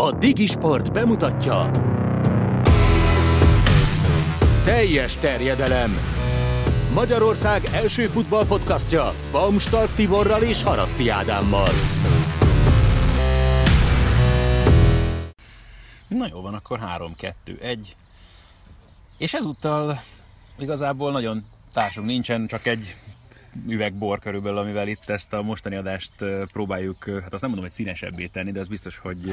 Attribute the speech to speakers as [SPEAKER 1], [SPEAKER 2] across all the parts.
[SPEAKER 1] A Digisport bemutatja Teljes terjedelem Magyarország első futballpodcastja Baumstark Tiborral és Haraszti Ádámmal.
[SPEAKER 2] Na jó van, akkor 3-2-1. És ezúttal igazából nagyon társunk nincsen, csak egy üveg bor körülbelül, amivel itt ezt a mostani adást próbáljuk, hát azt nem mondom, hogy színesebbé tenni, de az biztos, hogy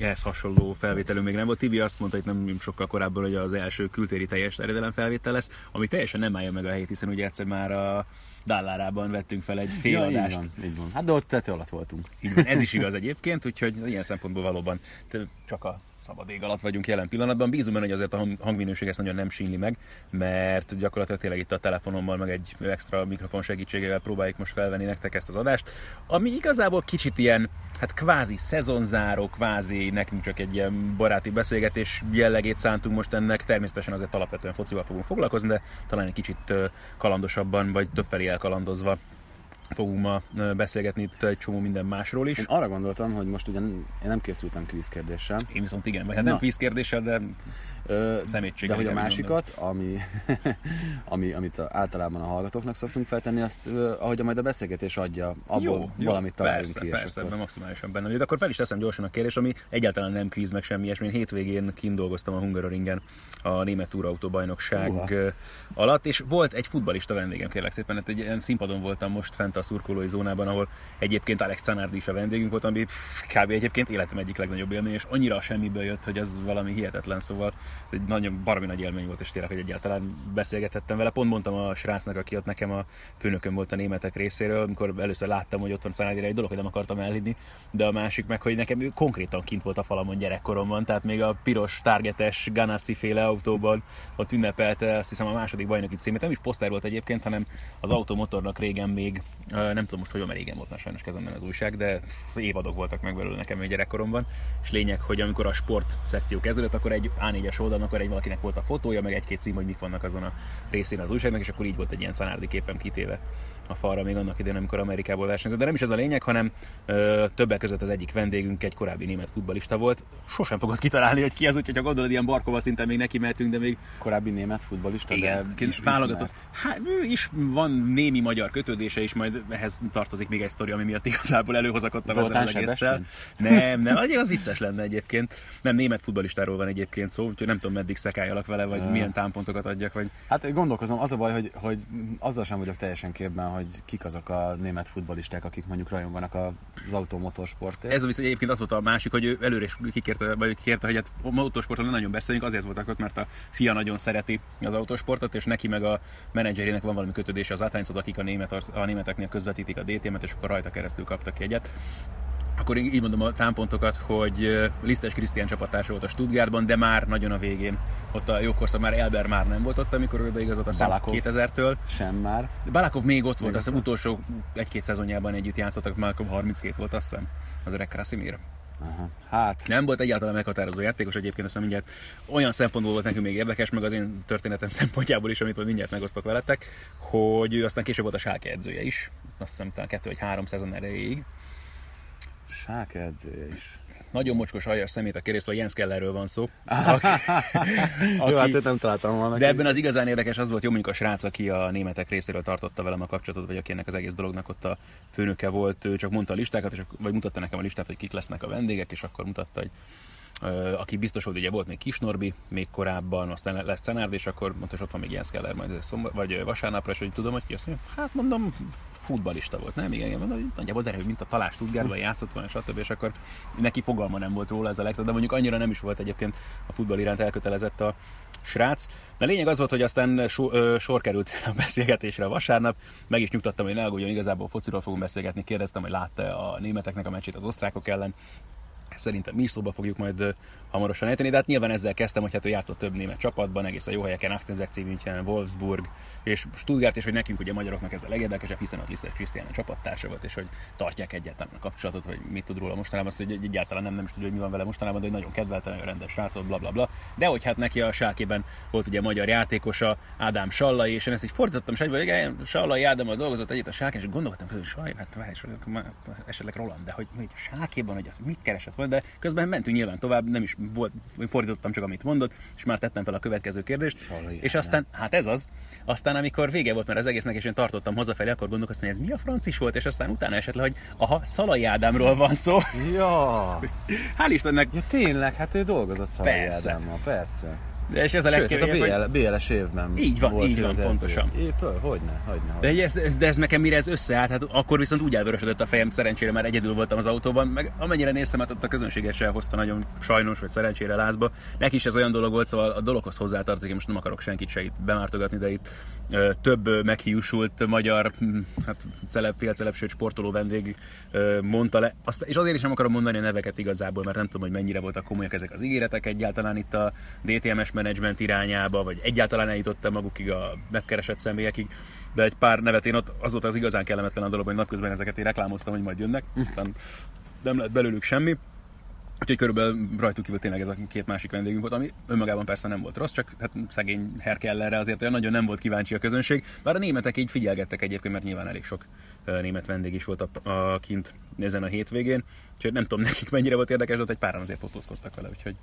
[SPEAKER 2] ehhez hasonló felvételünk még nem volt. Tibi azt mondta itt nem sokkal korábban, hogy az első kültéri teljes terjedelem felvétel lesz, ami teljesen nem állja meg a helyét, hiszen ugye egyszer már a Dallárában vettünk fel egy fél
[SPEAKER 3] Ja,
[SPEAKER 2] adást.
[SPEAKER 3] így van, így van. Hát de ott tető alatt voltunk.
[SPEAKER 2] Így van, ez is igaz egyébként, úgyhogy ilyen szempontból valóban te- csak a szabad ég alatt vagyunk jelen pillanatban. Bízom benne, hogy azért a hang- hangminőség ezt nagyon nem sínli meg, mert gyakorlatilag tényleg itt a telefonommal, meg egy extra mikrofon segítségével próbáljuk most felvenni nektek ezt az adást, ami igazából kicsit ilyen, hát kvázi szezonzáró, kvázi nekünk csak egy ilyen baráti beszélgetés jellegét szántunk most ennek. Természetesen azért alapvetően focival fogunk foglalkozni, de talán egy kicsit kalandosabban, vagy többfelé elkalandozva fogunk ma beszélgetni itt egy csomó minden másról is.
[SPEAKER 3] Én arra gondoltam, hogy most ugyan én nem készültem kvízkérdéssel,
[SPEAKER 2] Én viszont igen, vagy hát nem
[SPEAKER 3] Na.
[SPEAKER 2] kvízkérdéssel, de
[SPEAKER 3] De hogy a másikat, ami, ami, amit általában a hallgatóknak szoktunk feltenni, azt ahogy a majd a beszélgetés adja, abból valamit találjunk
[SPEAKER 2] persze,
[SPEAKER 3] ki. és
[SPEAKER 2] Persze,
[SPEAKER 3] akkor-
[SPEAKER 2] maximálisan benne. De akkor fel is teszem gyorsan a kérdést, ami egyáltalán nem kvíz, meg semmi ilyesmi. Én hétvégén kint dolgoztam a Hungaroringen a német túrautóbajnokság
[SPEAKER 3] Uha.
[SPEAKER 2] uh alatt, és volt egy futbalista vendégem, kérlek szépen, hát egy ilyen színpadon voltam most fent a szurkolói zónában, ahol egyébként Alex Canardi is a vendégünk volt, ami pff, kb. egyébként életem egyik legnagyobb élmény, és annyira semmiből jött, hogy az valami hihetetlen, szóval ez egy nagyon baromi nagy élmény volt, és tényleg, hogy egyáltalán beszélgethettem vele. Pont mondtam a srácnak, aki ott nekem a főnököm volt a németek részéről, amikor először láttam, hogy ott van Canardira egy dolog, hogy nem akartam elhinni, de a másik meg, hogy nekem ő konkrétan kint volt a falamon gyerekkoromban, tehát még a piros, targetes, Ganassi féle autóban ott ünnepelte azt hiszem a második bajnoki címét. Nem is poszter volt egyébként, hanem az automotornak régen még, nem tudom most, hogy mert régen volt már sajnos kezemben az újság, de évadok voltak meg belőle nekem még gyerekkoromban. És lényeg, hogy amikor a sport szekció kezdődött, akkor egy A4-es oldalon, akkor egy valakinek volt a fotója, meg egy-két cím, hogy mik vannak azon a részén az újságnak, és akkor így volt egy ilyen canárdi képem kitéve a falra még annak idején, amikor Amerikából versenyzett. De nem is ez a lényeg, hanem ö, többek között az egyik vendégünk egy korábbi német futbalista volt. Sosem fogod kitalálni, hogy ki az, úgyhogy ha gondolod, ilyen Barkova szinten még neki mehetünk, de még
[SPEAKER 3] Korábbi német futballista,
[SPEAKER 2] igen,
[SPEAKER 3] de
[SPEAKER 2] is válogatott. Hát is van némi magyar kötődése is, majd ehhez tartozik még egy sztori, ami miatt igazából előhozakodtam ezzel
[SPEAKER 3] Zoltán
[SPEAKER 2] az egésszel. Nem, nem, az, vicces lenne egyébként. Nem, német futballistáról van egyébként szó, úgyhogy nem tudom meddig szekáljalak vele, vagy milyen támpontokat adjak, vagy
[SPEAKER 3] Hát gondolkozom, az a baj, hogy, hogy azzal sem vagyok teljesen képben, hogy kik azok a német futballisták, akik mondjuk rajonganak az automotorsportért.
[SPEAKER 2] Ez a viszont egyébként az volt a másik, hogy ő előre is kikérte, vagy kérte, hogy hát motorsportról ne nagyon beszéljünk, azért voltak ott, mert a fia nagyon szereti az autósportot, és neki meg a menedzserének van valami kötődése az Atányhoz, akik a, német, a németeknél közvetítik a DTM-et, és akkor rajta keresztül kaptak egyet. Akkor így mondom a támpontokat, hogy Lisztes Krisztián csapattársa volt a Stuttgartban, de már nagyon a végén. Ott a jókorszak már Elber már nem volt ott, amikor ő odaigazolt, hiszem
[SPEAKER 3] Balakov.
[SPEAKER 2] 2000-től.
[SPEAKER 3] Sem már.
[SPEAKER 2] Balakov még ott volt, azt hiszem utolsó egy-két szezonjában együtt játszottak, Malcolm 32 volt, azt hiszem, az öreg Krasimir.
[SPEAKER 3] Aha. Hát,
[SPEAKER 2] Nem volt egyáltalán meghatározó játékos egyébként, aztán mindjárt olyan szempontból volt nekünk még érdekes, meg az én történetem szempontjából is, amit majd mindjárt megosztok veletek, hogy ő aztán később volt a Schalke edzője is, azt hiszem talán kettő vagy három szezon erejéig.
[SPEAKER 3] Sáke edzője is.
[SPEAKER 2] Nagyon mocskos aljas szemét a kérdés, hogy Jens Kellerről van szó.
[SPEAKER 3] Jó, hát őt nem találtam volna.
[SPEAKER 2] De ebben az igazán érdekes az volt, jó mondjuk a srác, aki a németek részéről tartotta velem a kapcsolatot, vagy aki ennek az egész dolognak ott a főnöke volt, ő csak mondta a listákat, és, vagy mutatta nekem a listát, hogy kik lesznek a vendégek, és akkor mutatta, hogy aki biztos volt, ugye volt még Kis Norbi, még korábban, aztán lesz Szenárd, és akkor mondta, hogy ott van még Jens Keller majd szomba, vagy vasárnapra, és hogy tudom, hogy ki azt mondja, hát mondom, futbalista volt, nem? Igen, igen, mondom, hogy nagyjából derül, mint a talás Stuttgartban játszott volna, stb. És akkor neki fogalma nem volt róla ez a legszebb, de mondjuk annyira nem is volt egyébként a futball iránt elkötelezett a srác. De lényeg az volt, hogy aztán so, ö, sor került a beszélgetésre a vasárnap, meg is nyugtattam, hogy ne aggódjon, igazából fociról fogunk beszélgetni, kérdeztem, hogy látta a németeknek a meccsét az osztrákok ellen, Szerintem mi is szóba fogjuk majd hamarosan ejteni, de hát nyilván ezzel kezdtem, hogy hát ő játszott több német csapatban, egészen jó helyeken, Achtenzek München, Wolfsburg és Stuttgart, és hogy nekünk ugye magyaroknak ez a legérdekesebb, hiszen ott Lisztes Krisztián a csapattársa volt, és hogy tartják egyáltalán a kapcsolatot, vagy mit tud róla mostanában, azt, hogy egyáltalán nem, nem is tudja, hogy mi van vele mostanában, de hogy nagyon kedvelte, nagyon rendes srác bla bla bla. De hogy hát neki a sálkében volt ugye magyar játékosa, Ádám Sallai, és én ezt így fordítottam, és egyből, igen, Sallai Ádámmal dolgozott együtt a sálkán, és gondolkodtam, hogy Sallai, hát várj, és esetleg Roland, de hogy, hogy a sálkéban, hogy az mit keresett, volt, de közben mentünk nyilván tovább, nem is volt, fordítottam csak amit mondott, és már tettem fel a következő kérdést.
[SPEAKER 3] Salai
[SPEAKER 2] és aztán, hát ez az, aztán amikor vége volt már az egésznek, és én tartottam hazafelé, akkor gondolkoztam, hogy ez mi a francis volt, és aztán utána esett le, hogy aha, Szalai Ádámról van szó.
[SPEAKER 3] Ja,
[SPEAKER 2] Hál' Istennek,
[SPEAKER 3] ja tényleg, hát ő dolgozott Szalai
[SPEAKER 2] Persze.
[SPEAKER 3] Ádámmal, persze.
[SPEAKER 2] De és ez a
[SPEAKER 3] Sőt, hát a BL, BLS évben
[SPEAKER 2] Így van,
[SPEAKER 3] volt
[SPEAKER 2] így van, pontosan.
[SPEAKER 3] Épp, hogyne, hogyne,
[SPEAKER 2] De,
[SPEAKER 3] hogyne.
[SPEAKER 2] ez, ez, de ez nekem mire ez összeállt, hát akkor viszont úgy elvörösödött a fejem, szerencsére már egyedül voltam az autóban, meg amennyire néztem, hát ott a közönséget se hozta nagyon sajnos, vagy szerencsére lázba. Neki is ez olyan dolog volt, szóval a dologhoz hozzátartozik, én most nem akarok senkit se itt bemártogatni, de itt ö, több meghiúsult magyar, hm, hát celeb, félceleb, sőt sportoló vendég ö, mondta le. Azt, és azért is nem akarom mondani a neveket igazából, mert nem tudom, hogy mennyire voltak komolyak ezek az ígéretek egyáltalán itt a DTMS menedzsment irányába, vagy egyáltalán eljutott magukig a megkeresett személyekig. De egy pár nevet én ott az volt az igazán kellemetlen a dolog, hogy napközben ezeket én reklámoztam, hogy majd jönnek, aztán nem lett belőlük semmi. Úgyhogy körülbelül rajtuk kívül tényleg ez a két másik vendégünk volt, ami önmagában persze nem volt rossz, csak hát szegény Herkellerre azért olyan nagyon nem volt kíváncsi a közönség. Bár a németek így figyelgettek egyébként, mert nyilván elég sok német vendég is volt a, a kint ezen a hétvégén. Úgyhogy nem tudom nekik mennyire volt érdekes, de ott egy páran azért fotózkodtak vele, úgyhogy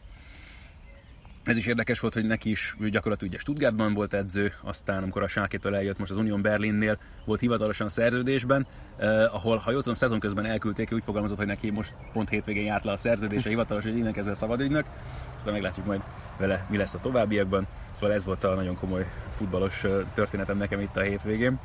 [SPEAKER 2] ez is érdekes volt, hogy neki is ő gyakorlatilag ugye Stuttgartban volt edző, aztán amikor a Sákétől eljött, most az Union Berlinnél volt hivatalosan szerződésben, eh, ahol, ha jól tudom, szezon közben elküldték, úgy fogalmazott, hogy neki most pont hétvégén járt le a szerződése hivatalos, hogy innen kezdve szabadügynök. Aztán meglátjuk majd vele, mi lesz a továbbiakban. Szóval ez volt a nagyon komoly futballos eh, történetem nekem itt a hétvégén.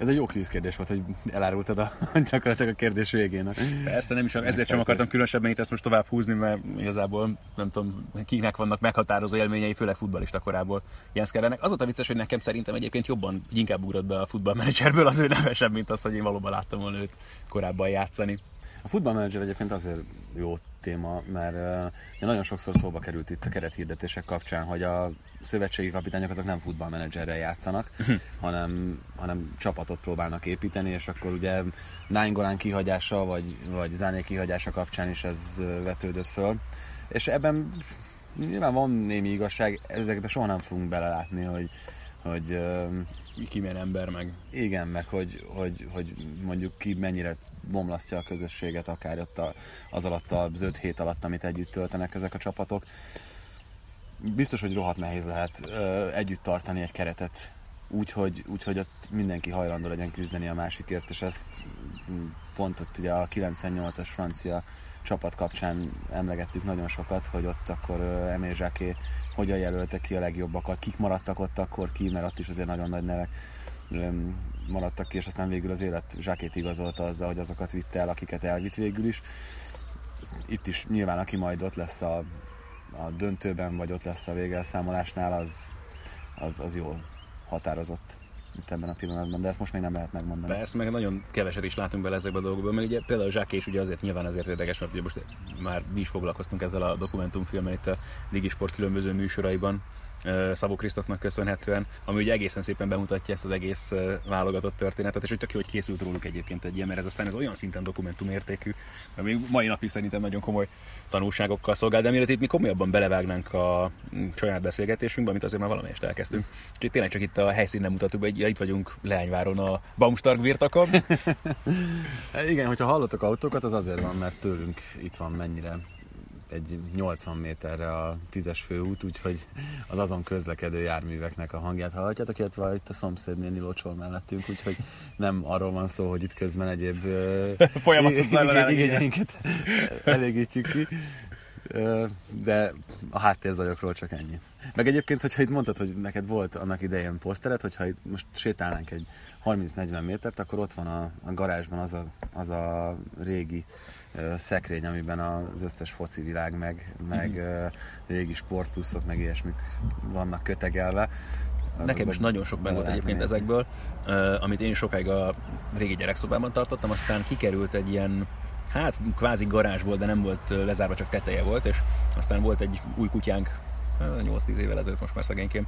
[SPEAKER 3] Ez egy jó krízkérdés volt, hogy elárultad a, gyakorlatilag a kérdés végén.
[SPEAKER 2] Persze, nem is, ezért sem akartam különösebben itt ezt most tovább húzni, mert igazából nem tudom, kiknek vannak meghatározó élményei, főleg futballista korából Jens Kerernek. Az volt a vicces, hogy nekem szerintem egyébként jobban, inkább ugrott be a futballmenedzserből az ő nevesebb, mint az, hogy én valóban láttam volna őt korábban játszani.
[SPEAKER 3] A futballmenedzser egyébként azért jó téma, mert uh, nagyon sokszor szóba került itt a kerethirdetések kapcsán, hogy a szövetségi kapitányok azok nem futballmenedzserrel játszanak, hanem, hanem csapatot próbálnak építeni, és akkor ugye Nainggolan kihagyása, vagy, vagy Záné kihagyása kapcsán is ez vetődött föl. És ebben nyilván van némi igazság, ezekbe soha nem fogunk belelátni, hogy, hogy
[SPEAKER 2] Ki milyen ember meg.
[SPEAKER 3] igen, meg hogy, hogy, hogy mondjuk ki mennyire bomlasztja a közösséget, akár ott a, az alatt az öt hét alatt, amit együtt töltenek ezek a csapatok. Biztos, hogy rohadt nehéz lehet ö, együtt tartani egy keretet úgy, hogy, úgy, hogy ott mindenki hajlandó legyen küzdeni a másikért, és ezt pont ott ugye a 98-as francia csapat kapcsán emlegettük nagyon sokat, hogy ott akkor Emé Jacquet hogyan jelölte ki a legjobbakat, kik maradtak ott akkor ki, mert ott is azért nagyon nagy nevek maradtak ki, és aztán végül az élet zsákét igazolta azzal, hogy azokat vitte el, akiket elvitt végül is. Itt is nyilván, aki majd ott lesz a, a döntőben, vagy ott lesz a végelszámolásnál, az, az, az jól határozott itt ebben a pillanatban, de ezt most még nem lehet megmondani.
[SPEAKER 2] Persze, meg nagyon keveset is látunk bele ezekbe a dolgokba, meg ugye például Zsáké is ugye azért nyilván azért érdekes, mert ugye most már mi is foglalkoztunk ezzel a dokumentumfilmmel itt a Ligisport különböző műsoraiban, Szabó Krisztofnak köszönhetően, ami ugye egészen szépen bemutatja ezt az egész válogatott történetet, és hogy tök jó, hogy készült róluk egyébként egy ilyen, mert ez aztán ez olyan szinten dokumentumértékű, még mai napig szerintem nagyon komoly tanulságokkal szolgál, de mielőtt itt mi komolyabban belevágnánk a mm, saját beszélgetésünkbe, amit azért már valamelyest elkezdtünk. Úgyhogy tényleg csak itt a helyszínen mutatjuk, hogy ja, itt vagyunk Leányváron a Baumstark birtokon.
[SPEAKER 3] E, Igen, hogyha hallottok autókat, az azért van, mert tőlünk itt van mennyire egy 80 méterre a tízes főút, úgyhogy az azon közlekedő járműveknek a hangját hallhatjátok, illetve itt a szomszéd néni locsol mellettünk, úgyhogy nem arról van szó, hogy itt közben egyéb igényeinket elégítjük ki. De a háttérzajokról csak ennyit. Meg egyébként, hogyha itt mondtad, hogy neked volt annak idején posztered, hogyha itt most sétálnánk egy 30-40 métert, akkor ott van a, a garázsban az a, az a régi szekrény, amiben az összes foci világ, meg, meg ö, régi sportpluszok, meg ilyesmik vannak kötegelve.
[SPEAKER 2] Nekem is nagyon sok meg volt egyébként
[SPEAKER 3] nézni.
[SPEAKER 2] ezekből, amit én sokáig a régi gyerekszobában tartottam, aztán kikerült egy ilyen, hát kvázi garázs volt, de nem volt lezárva, csak teteje volt, és aztán volt egy új kutyánk, ö, 8-10 évvel ezelőtt most már szegényként,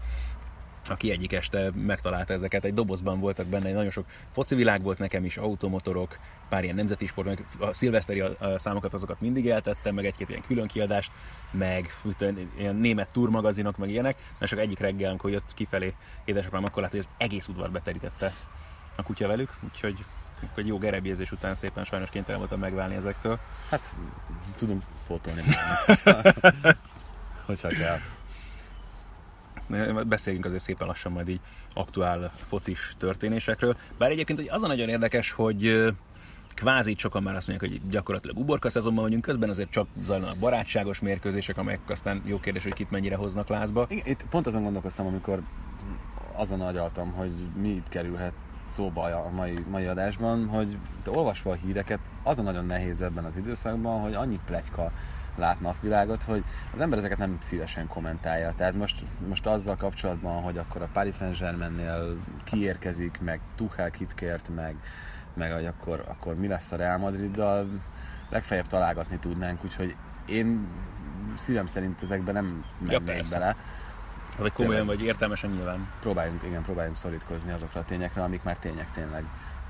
[SPEAKER 2] aki egyik este megtalálta ezeket, egy dobozban voltak benne, nagyon sok foci világ volt nekem is, automotorok, pár ilyen nemzeti sport, meg a szilveszteri számokat azokat mindig eltettem, meg egy-két ilyen külön kiadást, meg ilyen német turmagazinok, meg ilyenek, és csak egyik reggel, amikor jött kifelé édesapám, akkor látta, hogy az egész udvar beterítette a kutya velük, úgyhogy Egy jó gerebjézés után szépen sajnos kénytelen voltam megválni ezektől.
[SPEAKER 3] Hát tudunk pótolni hogyha, hogyha kell.
[SPEAKER 2] Beszéljünk azért szépen lassan majd így aktuál focis történésekről. Bár egyébként hogy az a nagyon érdekes, hogy kvázi sokan már azt mondják, hogy gyakorlatilag uborka szezonban vagyunk, közben azért csak zajlanak barátságos mérkőzések, amelyek aztán jó kérdés, hogy kit mennyire hoznak lázba.
[SPEAKER 3] Igen, itt pont azon gondolkoztam, amikor azon agyaltam, hogy mi kerülhet szóba a mai, mai adásban, hogy olvasva a híreket, az a nagyon nehéz ebben az időszakban, hogy annyi plegyka lát napvilágot, hogy az ember ezeket nem szívesen kommentálja. Tehát most, most azzal kapcsolatban, hogy akkor a Paris Saint-Germainnél kiérkezik, meg Tuchel kit kért, meg, meg hogy akkor, akkor mi lesz a Real Madriddal, legfeljebb találgatni tudnánk, úgyhogy én szívem szerint ezekben nem mennék ja, bele.
[SPEAKER 2] Vagy komolyan, vagy értelmesen nyilván.
[SPEAKER 3] Próbáljunk, igen, próbáljunk szorítkozni azokra a tényekre, amik már tények tényleg.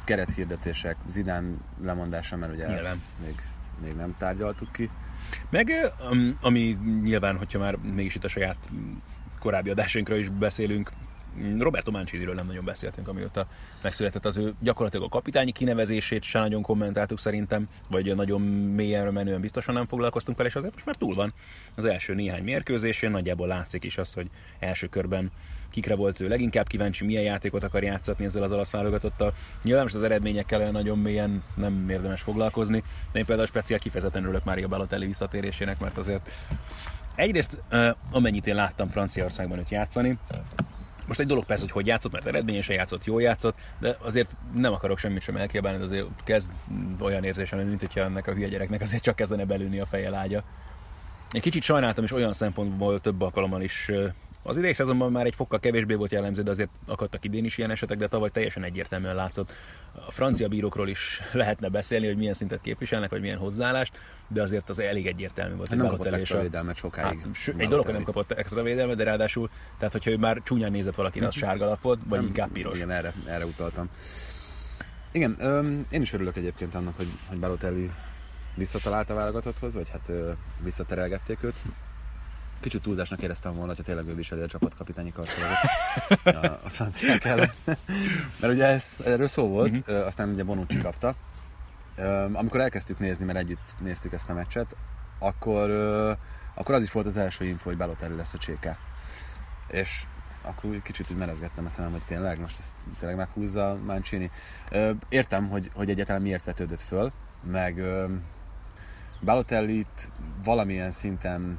[SPEAKER 3] Kerethirdetések, Zidán lemondása, mert ugye nyilván. ezt még, még nem tárgyaltuk ki.
[SPEAKER 2] Meg ami nyilván, hogyha már mégis itt a saját korábbi adásainkra is beszélünk, Roberto Mancini-ről nem nagyon beszéltünk, amióta megszületett az ő gyakorlatilag a kapitányi kinevezését se nagyon kommentáltuk szerintem, vagy nagyon mélyen menően biztosan nem foglalkoztunk vele, és azért most már túl van az első néhány mérkőzésén, nagyjából látszik is azt, hogy első körben kikre volt ő leginkább kíváncsi, milyen játékot akar játszatni ezzel az olasz válogatottal. Nyilván most az eredményekkel nagyon mélyen nem érdemes foglalkozni, de én például speciál kifejezetten örülök Mária Balotelli visszatérésének, mert azért egyrészt amennyit én láttam Franciaországban őt játszani, most egy dolog persze, hogy hogy játszott, mert eredményesen játszott, jól játszott, de azért nem akarok semmit sem elkiabálni, de azért kezd olyan érzésem, mint hogyha ennek a hülye gyereknek azért csak kezdene belülni a feje lágya. Egy kicsit sajnáltam is olyan szempontból több alkalommal is az idei szezonban már egy fokkal kevésbé volt jellemző, de azért akadtak idén is ilyen esetek, de tavaly teljesen egyértelműen látszott. A francia bírókról is lehetne beszélni, hogy milyen szintet képviselnek, vagy milyen hozzáállást, de azért az elég egyértelmű volt.
[SPEAKER 3] Hát nem kapott extra védelmet sokáig. Hát,
[SPEAKER 2] egy dolog, hogy nem kapott extra védelmet, de ráadásul, tehát hogyha ő már csúnyán nézett valakin, az sárga lap volt, vagy nem, inkább piros.
[SPEAKER 3] Igen, erre, erre utaltam. Igen, öm, én is örülök egyébként annak, hogy, hogy Balotelli visszatalált a válogatotthoz, vagy hát ö, visszaterelgették őt. Kicsit túlzásnak éreztem volna, hogyha tényleg ő viseli a csapatkapitányi karszalagot a, franciák ellen. Mert ugye ez, erről szó volt, uh-huh. aztán ugye Bonucci kapta. Amikor elkezdtük nézni, mert együtt néztük ezt a meccset, akkor, akkor az is volt az első info, hogy Balotelli lesz a cséke. És akkor úgy kicsit úgy merezgettem a szemem, hogy tényleg, most ezt tényleg meghúzza Mancini. Értem, hogy, hogy egyáltalán miért vetődött föl, meg Balotellit valamilyen szinten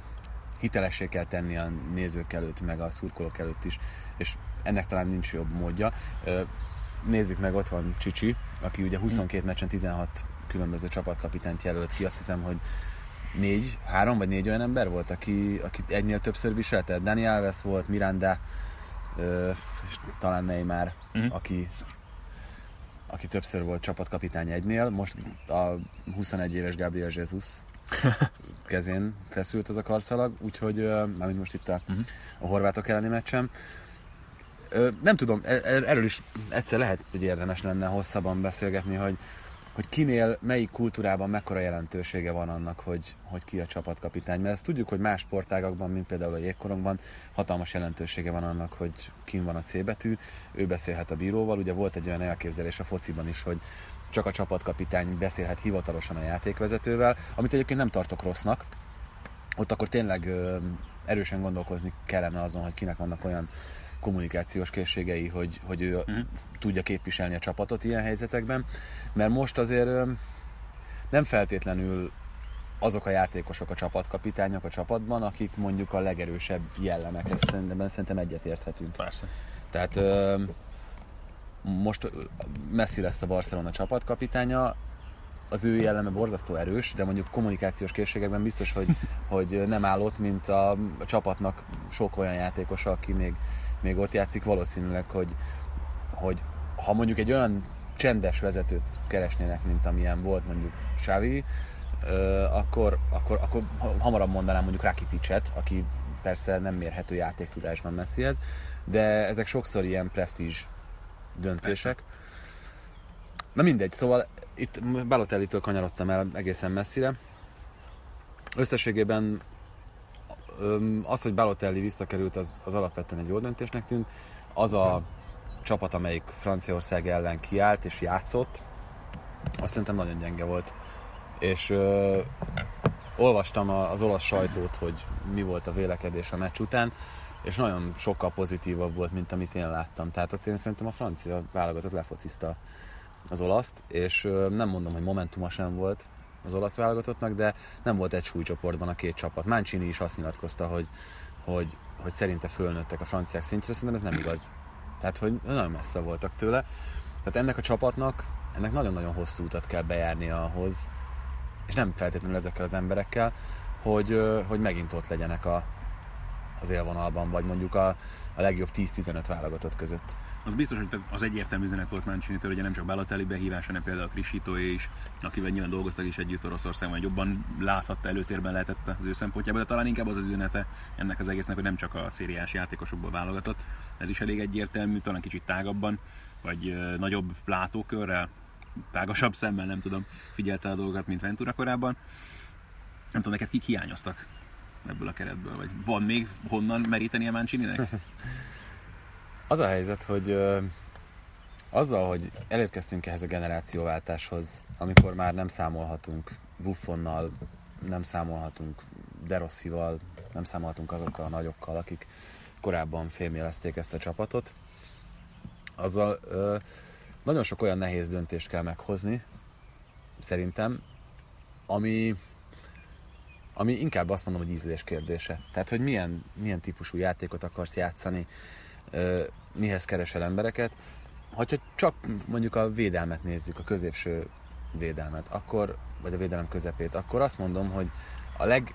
[SPEAKER 3] hitelessé kell tenni a nézők előtt, meg a szurkolók előtt is, és ennek talán nincs jobb módja. Nézzük meg, ott van Csicsi, aki ugye 22 meccsen 16 különböző csapatkapitányt jelölt ki, azt hiszem, hogy négy, három vagy négy olyan ember volt, aki, aki egynél többször viselte. Dani Alves volt, Miranda, és talán Neymar, uh-huh. aki, aki többször volt csapatkapitány egynél. Most a 21 éves Gabriel Jesus kezén feszült az a karszalag, úgyhogy mármint most itt a, uh-huh. a horvátok elleni meccsem. Nem tudom, e, e, erről is egyszer lehet, hogy érdemes lenne hosszabban beszélgetni, hogy, hogy kinél, melyik kultúrában mekkora jelentősége van annak, hogy, hogy ki a csapatkapitány. Mert ezt tudjuk, hogy más sportágakban, mint például a jégkorongban, hatalmas jelentősége van annak, hogy kin van a C betű, ő beszélhet a bíróval. Ugye volt egy olyan elképzelés a fociban is, hogy csak a csapatkapitány beszélhet hivatalosan a játékvezetővel, amit egyébként nem tartok rossznak. Ott akkor tényleg ö, erősen gondolkozni kellene azon, hogy kinek vannak olyan kommunikációs készségei, hogy, hogy ő uh-huh. tudja képviselni a csapatot ilyen helyzetekben, mert most azért nem feltétlenül azok a játékosok a csapatkapitányok a csapatban, akik mondjuk a legerősebb jellemek, ezt szerintem, szerintem egyetérthetünk.
[SPEAKER 2] Persze.
[SPEAKER 3] Tehát most Messi lesz a Barcelona csapatkapitánya, az ő jelleme borzasztó erős, de mondjuk kommunikációs készségekben biztos, hogy, hogy nem áll ott, mint a, a csapatnak sok olyan játékosa, aki még, még ott játszik, valószínűleg, hogy, hogy ha mondjuk egy olyan csendes vezetőt keresnének, mint amilyen volt mondjuk Xavi, akkor, akkor, akkor hamarabb mondanám mondjuk Rakiticet, aki persze nem mérhető játéktudásban Messihez, de ezek sokszor ilyen presztízs döntések. Na mindegy, szóval itt Balotelli-től kanyarodtam el egészen messzire. Összességében az, hogy Balotelli visszakerült, az, az alapvetően egy jó döntésnek tűnt. Az a csapat, amelyik Franciaország ellen kiállt és játszott, azt szerintem nagyon gyenge volt. És ö, olvastam az olasz sajtót, hogy mi volt a vélekedés a meccs után, és nagyon sokkal pozitívabb volt, mint amit én láttam. Tehát ott én szerintem a francia válogatott lefocizta az olaszt, és nem mondom, hogy momentuma sem volt az olasz válogatottnak, de nem volt egy súlycsoportban a két csapat. Mancini is azt nyilatkozta, hogy, hogy, hogy szerinte fölnőttek a franciák szintjére, szerintem ez nem igaz. Tehát, hogy nagyon messze voltak tőle. Tehát ennek a csapatnak, ennek nagyon-nagyon hosszú utat kell bejárni ahhoz, és nem feltétlenül ezekkel az emberekkel, hogy, hogy megint ott legyenek a, az élvonalban, vagy mondjuk a, a legjobb 10-15 válogatott között.
[SPEAKER 2] Az biztos, hogy az egyértelmű üzenet volt mancini hogy nem csak Balotelli behívás, hanem például a Krisitoé is, akivel nyilván dolgoztak is együtt Oroszországban, jobban láthatta előtérben lehetett az ő szempontjából, de talán inkább az az üzenete ennek az egésznek, hogy nem csak a szériás játékosokból válogatott. Ez is elég egyértelmű, talán kicsit tágabban, vagy nagyobb látókörrel, tágasabb szemmel, nem tudom, figyelte a dolgokat, mint Ventura korábban. Nem tudom, neked kik hiányoztak ebből a keretből, vagy van még honnan meríteni a Mancininek?
[SPEAKER 3] Az a helyzet, hogy ö, azzal, hogy elérkeztünk ehhez a generációváltáshoz, amikor már nem számolhatunk Buffonnal, nem számolhatunk Derossival, nem számolhatunk azokkal a nagyokkal, akik korábban fémjelezték ezt a csapatot, azzal ö, nagyon sok olyan nehéz döntést kell meghozni, szerintem, ami, ami inkább azt mondom, hogy ízlés kérdése. Tehát, hogy milyen, milyen típusú játékot akarsz játszani, mihez keresel embereket. Ha csak mondjuk a védelmet nézzük, a középső védelmet, akkor, vagy a védelem közepét, akkor azt mondom, hogy a leg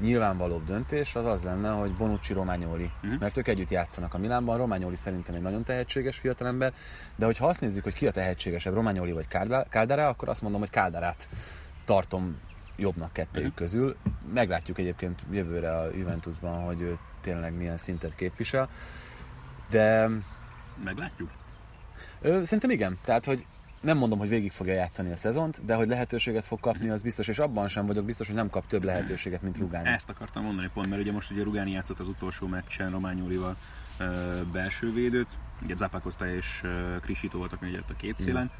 [SPEAKER 3] nyilvánvalóbb döntés az az lenne, hogy Bonucci Romagnoli,
[SPEAKER 2] Mhm.
[SPEAKER 3] mert ők együtt játszanak a Milánban, Romagnoli szerintem egy nagyon tehetséges fiatalember, de hogyha azt nézzük, hogy ki a tehetségesebb, Romagnoli vagy Caldara, akkor azt mondom, hogy Caldarát tartom jobbnak kettőjük közül. Meglátjuk egyébként jövőre a Juventusban, hogy ő tényleg milyen szintet képvisel. De
[SPEAKER 2] Meglátjuk.
[SPEAKER 3] Ö, szerintem igen. Tehát, hogy nem mondom, hogy végig fogja játszani a szezont, de hogy lehetőséget fog kapni, az biztos, és abban sem vagyok biztos, hogy nem kap több lehetőséget, mint Rugani.
[SPEAKER 2] Ezt akartam mondani pont, mert ugye most ugye Rugani játszott az utolsó meccsen Rományólival ö, belső védőt, ugye Zapacosta és Krisito voltak még ott a két szélen.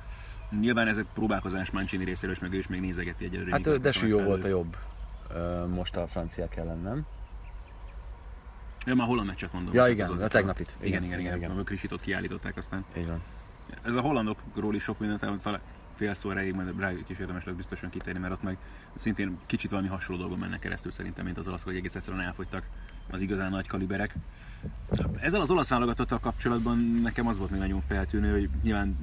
[SPEAKER 2] Nyilván ez egy próbálkozás Mancini részéről, és meg ő is még nézegeti egyelőre.
[SPEAKER 3] Hát Desű jó volt a jobb most a franciák ellen, nem?
[SPEAKER 2] Ja, már holland meccset mondom.
[SPEAKER 3] Ja, igen, a tegnapit.
[SPEAKER 2] Igen, igen, igen. igen, igen. igen. Krisitot kiállították aztán.
[SPEAKER 3] Így van.
[SPEAKER 2] Ez a hollandokról is sok mindent elmond, fele fél szó erejéig, majd rá is érdemes lesz biztosan kitérni, mert ott meg szintén kicsit valami hasonló dolgon mennek keresztül szerintem, mint az olaszok, hogy egész egyszerűen elfogytak az igazán nagy kaliberek. Ezzel az olasz válogatottal kapcsolatban nekem az volt még nagyon feltűnő, hogy nyilván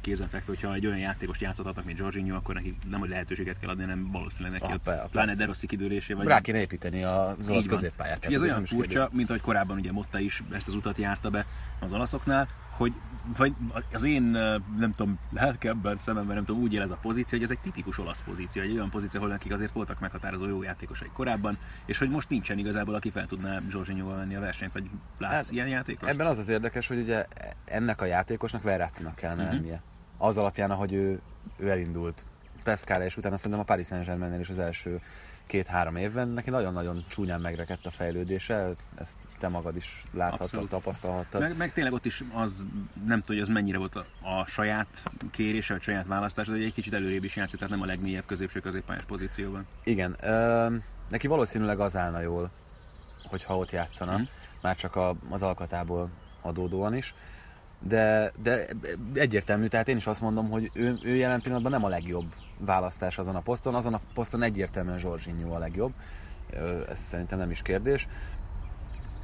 [SPEAKER 2] kézenfekvő, hogyha egy olyan játékost játszhatnak, mint Jorginho, akkor neki nem hogy lehetőséget kell adni, hanem valószínűleg neki
[SPEAKER 3] Ah, pe-
[SPEAKER 2] pláne. De Rossi vagy
[SPEAKER 3] Rá kéne építeni az olasz középpályát.
[SPEAKER 2] És ez olyan furcsa, mint ahogy korábban ugye Motta is ezt az utat járta be az olaszoknál, hogy vagy az én, nem tudom, lelkemben, szememben, nem tudom, úgy él ez a pozíció, hogy ez egy tipikus olasz pozíció, egy olyan pozíció, ahol nekik azért voltak meghatározó jó játékosai korábban, és hogy most nincsen igazából, aki fel tudná Zsorzsinyóval venni a versenyt, vagy látsz
[SPEAKER 3] Hát,
[SPEAKER 2] ilyen játékos?
[SPEAKER 3] Ebben az az érdekes, hogy ugye ennek a játékosnak Verrattinak kellene
[SPEAKER 2] Mhm.
[SPEAKER 3] lennie. Az alapján, ahogy ő, ő elindult Pescara, és utána szerintem a Paris Saint-Germainnél is az első két-három évben neki nagyon-nagyon csúnyán megrekedt a fejlődése, ezt te magad is láthattad,
[SPEAKER 2] Abszolút.
[SPEAKER 3] tapasztalhattad.
[SPEAKER 2] Meg, meg tényleg ott is az, nem tudom, hogy az mennyire volt a, a saját kérése, vagy saját választása, de egy kicsit előrébb is játszott, tehát nem a legmélyebb középső középpályás pozícióban.
[SPEAKER 3] Igen, ö, neki valószínűleg az állna jól, hogyha ott játszana,
[SPEAKER 2] Mhm.
[SPEAKER 3] már csak a, az alkatából adódóan is. De, de egyértelmű, tehát én is azt mondom, hogy ő, ő jelen pillanatban nem a legjobb választás azon a poszton, azon a poszton egyértelműen Zsorzsinyó a legjobb, ez szerintem nem is kérdés.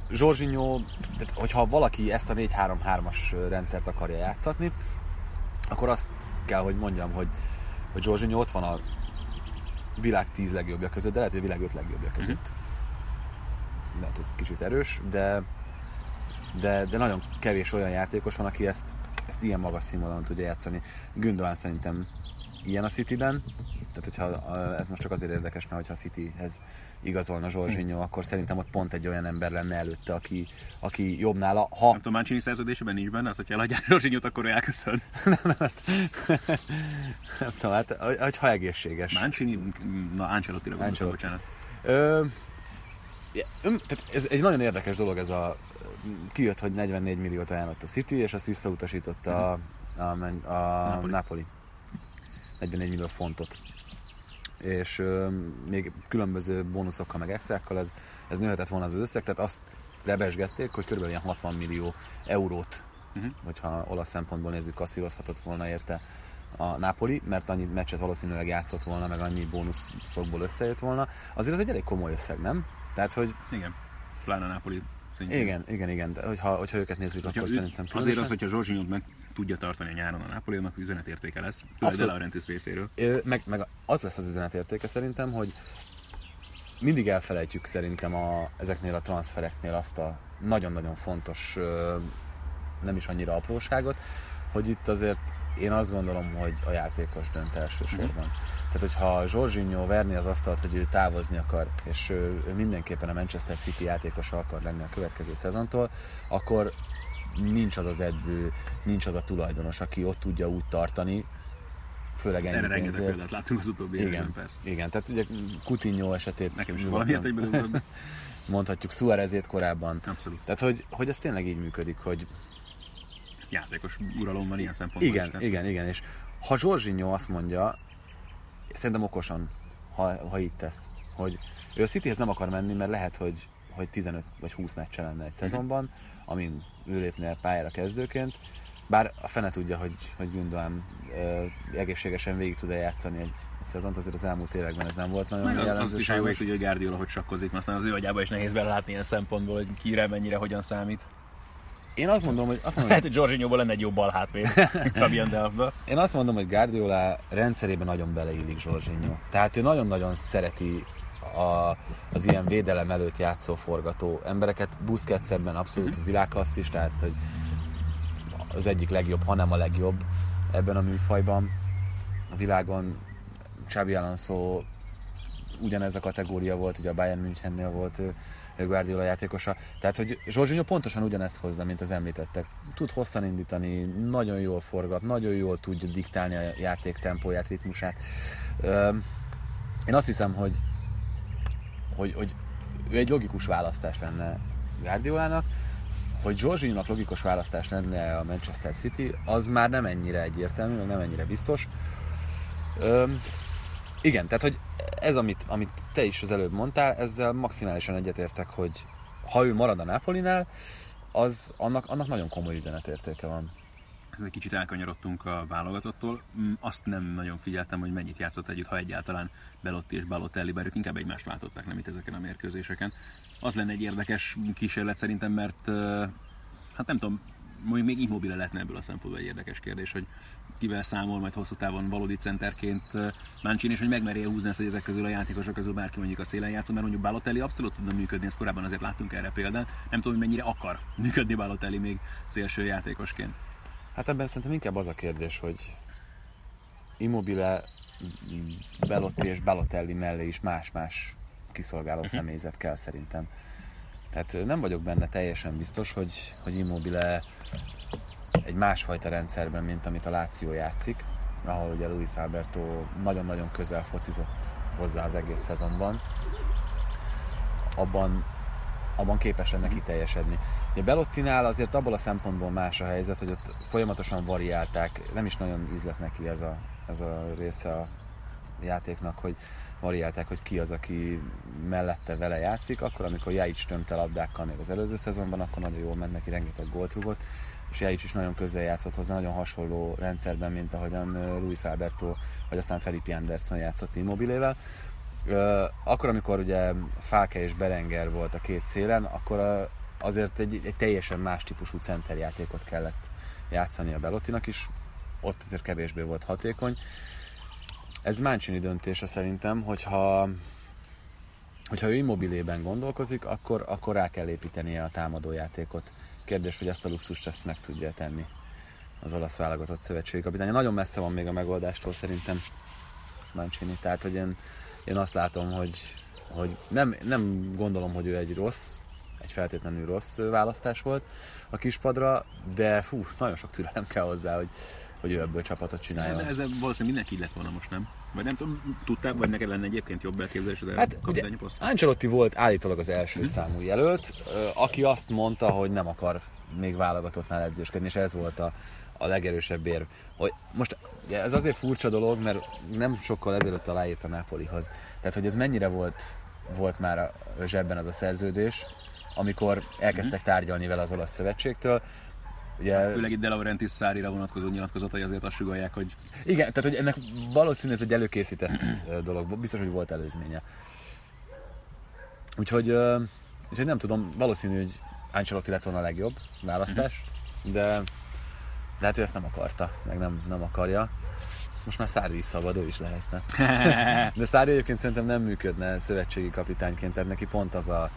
[SPEAKER 3] Zsorzsinyó, tehát hogyha valaki ezt a 4-3-3-as rendszert akarja játszatni, akkor azt kell, hogy mondjam, hogy, hogy Zsorzsinyó ott van a világ 10 legjobbja között, de lehet, hogy a világ 5 legjobbja között. Lehet, hogy kicsit erős, de, de, de nagyon kevés olyan játékos van, aki ezt, ezt ilyen magas színvonalon tudja játszani. Gündogan szerintem ilyen a Cityben, tehát hogyha a- ez most csak azért érdekes, mert hogyha a Cityhez igazolna Zsorzsinyó, akkor szerintem ott pont egy olyan ember lenne előtte, aki, aki jobb nála, ha
[SPEAKER 2] Nem tudom, Mancini szerződésében nincs benne, az, hogyha eladják Zsorzsinyót, akkor elköszön.
[SPEAKER 3] nem tudom, hát, hogyha egészséges.
[SPEAKER 2] Mancini, na Ancelotti-ra
[SPEAKER 3] Ancelotti.
[SPEAKER 2] bocsánat.
[SPEAKER 3] Ö, tehát ez egy nagyon érdekes dolog ez a kijött, hogy 44 milliót ajánlott a City, és azt visszautasította a, a, a
[SPEAKER 2] Napoli.
[SPEAKER 3] Napoli. 41 millió fontot. És ö, még különböző bónuszokkal, meg extrákkal ez, ez nőhetett volna az összeg, tehát azt rebesgették, hogy körülbelül ilyen 60 millió eurót, uh-huh. hogyha olasz szempontból nézzük, kasszírozhatott volna érte a Napoli, mert annyi meccset valószínűleg játszott volna, meg annyi bónuszokból összejött volna. Azért ez egy elég komoly összeg, nem? Tehát, hogy...
[SPEAKER 2] Igen, pláne Napoli
[SPEAKER 3] szintén. Igen, igen, igen. De hogyha, hogyha őket nézzük, hogyha akkor ő, szerintem
[SPEAKER 2] különösen. Azért az, hogyha Zsorzsinyót meg tudja tartani a nyáron a Napoleonnak, üzenetértéke lesz, főleg De Laurentiis részéről.
[SPEAKER 3] Meg, meg az lesz az üzenetértéke szerintem, hogy mindig elfelejtjük szerintem a, ezeknél a transfereknél azt a nagyon-nagyon fontos, nem is annyira apróságot, hogy itt azért én azt gondolom, hogy a játékos dönt elsősorban. Mm-hmm. Tehát, hogyha Zsorzsinyó verni az asztalt, hogy ő távozni akar, és ő, ő mindenképpen a Manchester City játékosa akar lenni a következő szezontól, akkor nincs az az edző, nincs az a tulajdonos, aki ott tudja úgy tartani, főleg ennyi
[SPEAKER 2] Erre rengeteg példát láttunk az utóbbi
[SPEAKER 3] igen, évben, persze. Igen, tehát ugye Coutinho esetét
[SPEAKER 2] Nekem is valamiért egy
[SPEAKER 3] mondhatjuk Suárezét korábban.
[SPEAKER 2] Abszolút.
[SPEAKER 3] Tehát, hogy, hogy ez tényleg így működik, hogy
[SPEAKER 2] játékos uralom van ilyen szempontból
[SPEAKER 3] Igen, is, igen, igen, és ha Zsorzsinyó azt mondja, szerintem okosan, ha, ha itt tesz, hogy ő a Cityhez nem akar menni, mert lehet, hogy, hogy 15 vagy 20 meccse lenne egy szezonban, amin ő lépne pályára kezdőként, bár a fene tudja, hogy, hogy Gündoğan egészségesen végig tud játszani egy, egy szezont, azért az elmúlt években ez nem volt nagyon
[SPEAKER 2] Meg az, azt is hogy tudja, hogy Guardiola hogy sakkozik, aztán az ő agyába is nehéz belátni ilyen szempontból, hogy kire mennyire hogyan számít.
[SPEAKER 3] Én azt mondom, hogy... Azt mondom,
[SPEAKER 2] Lehet, hogy Jorginho-ból lenne egy jobb bal hátvéd, Fabian Delfből.
[SPEAKER 3] Én azt mondom, hogy Guardiola rendszerében nagyon beleillik Jorginho. Tehát ő nagyon-nagyon szereti a, az ilyen védelem előtt játszó forgató embereket. Busquets ebben abszolút világklasszis, tehát hogy az egyik legjobb, hanem a legjobb ebben a műfajban a világon. Xabi Alonso ugyanez a kategória volt, ugye a Bayern Münchennél volt ő, Guardiola játékosa. Tehát, hogy Zsorzsinyó pontosan ugyanezt hozza, mint az említettek. Tud hosszan indítani, nagyon jól forgat, nagyon jól tudja diktálni a játék tempóját, ritmusát. Én azt hiszem, hogy, hogy, hogy ő egy logikus választás lenne Guardiolának, hogy Zsorzsinyónak logikus választás lenne a Manchester City, az már nem ennyire egyértelmű, nem ennyire biztos. Igen, tehát hogy ez, amit, amit te is az előbb mondtál, ezzel maximálisan egyetértek, hogy ha ő marad a Napolinál, az annak, annak nagyon komoly üzenetértéke van.
[SPEAKER 2] Ez egy kicsit elkanyarodtunk a válogatottól. Mm, azt nem nagyon figyeltem, hogy mennyit játszott együtt, ha egyáltalán Belotti és Balotelli, bár ők inkább egymást látották, nem itt ezeken a mérkőzéseken. Az lenne egy érdekes kísérlet szerintem, mert hát nem tudom, mondjuk még immobile lehetne ebből a szempontból egy érdekes kérdés, hogy kivel számol majd hosszú távon valódi centerként Mancini, és hogy megmerje húzni ezt, hogy ezek közül a játékosok közül bárki mondjuk a szélen játszom, mert mondjuk Balotelli abszolút tudna működni, ezt korábban azért láttunk erre példát. Nem tudom, hogy mennyire akar működni Balotelli még szélső játékosként.
[SPEAKER 3] Hát ebben szerintem inkább az a kérdés, hogy Immobile, Belotti és Balotelli mellé is más-más kiszolgáló uh-huh. személyzet kell szerintem. Tehát nem vagyok benne teljesen biztos, hogy, hogy Immobile egy másfajta rendszerben, mint amit a Láció játszik, ahol ugye Luis Alberto nagyon-nagyon közel focizott hozzá az egész szezonban, abban, abban képes lenne kiteljesedni. Ugye Belottinál azért abból a szempontból más a helyzet, hogy ott folyamatosan variálták, nem is nagyon ízlet neki ez a, ez a része a játéknak, hogy variálták, hogy ki az, aki mellette vele játszik, akkor amikor Jaic tömte labdákkal még az előző szezonban, akkor nagyon jól ment neki, rengeteg gólt rúgott, és Jaic is nagyon közel játszott hozzá, nagyon hasonló rendszerben, mint ahogyan Luis Alberto, vagy aztán Felipe Anderson játszott Immobilével. Akkor, amikor ugye Fáke és Berenger volt a két szélen, akkor azért egy, egy teljesen más típusú centerjátékot kellett játszani a Belottinak is, ott azért kevésbé volt hatékony. Ez Mancini döntése szerintem, hogyha hogyha ő immobilében gondolkozik, akkor, akkor rá kell építenie a támadójátékot. Kérdés, hogy ezt a luxust ezt meg tudja tenni az olasz válogatott szövetségi kapitány. Nagyon messze van még a megoldástól szerintem Mancini. Tehát, hogy én, én azt látom, hogy, hogy nem, nem gondolom, hogy ő egy rossz, egy feltétlenül rossz választás volt a kispadra, de fú, nagyon sok türelem kell hozzá, hogy, hogy ő ebből csapatot csinálja.
[SPEAKER 2] De ezzel valószínűleg mindenki lett volna most, nem? Vagy nem tudom, tudtál, vagy neked lenne egyébként jobb elképzelésed?
[SPEAKER 3] Hát ugye Ancelotti volt állítólag az első hmm. számú jelölt, aki azt mondta, hogy nem akar még válogatottnál edzősködni, és ez volt a, a legerősebb érv. Hogy most ez azért furcsa dolog, mert nem sokkal ezelőtt aláírt a Napolihoz. Tehát, hogy ez mennyire volt, volt már a zsebben az a szerződés, amikor elkezdtek tárgyalni vele az olasz szövetségtől. Ugye,
[SPEAKER 2] Főleg itt De Laurentiis Szárira vonatkozó nyilatkozatai azért azt sugalják, hogy
[SPEAKER 3] igen, tehát hogy ennek valószínűleg ez egy előkészített dolog, biztos, hogy volt előzménye. Úgyhogy, úgyhogy nem tudom, valószínű, hogy Ancelotti lett volna a legjobb választás, de, de hát ő ezt nem akarta, meg nem, nem akarja. Most már Szári is szabad, ő is lehetne. De Szári egyébként szerintem nem működne szövetségi kapitányként, tehát neki pont az a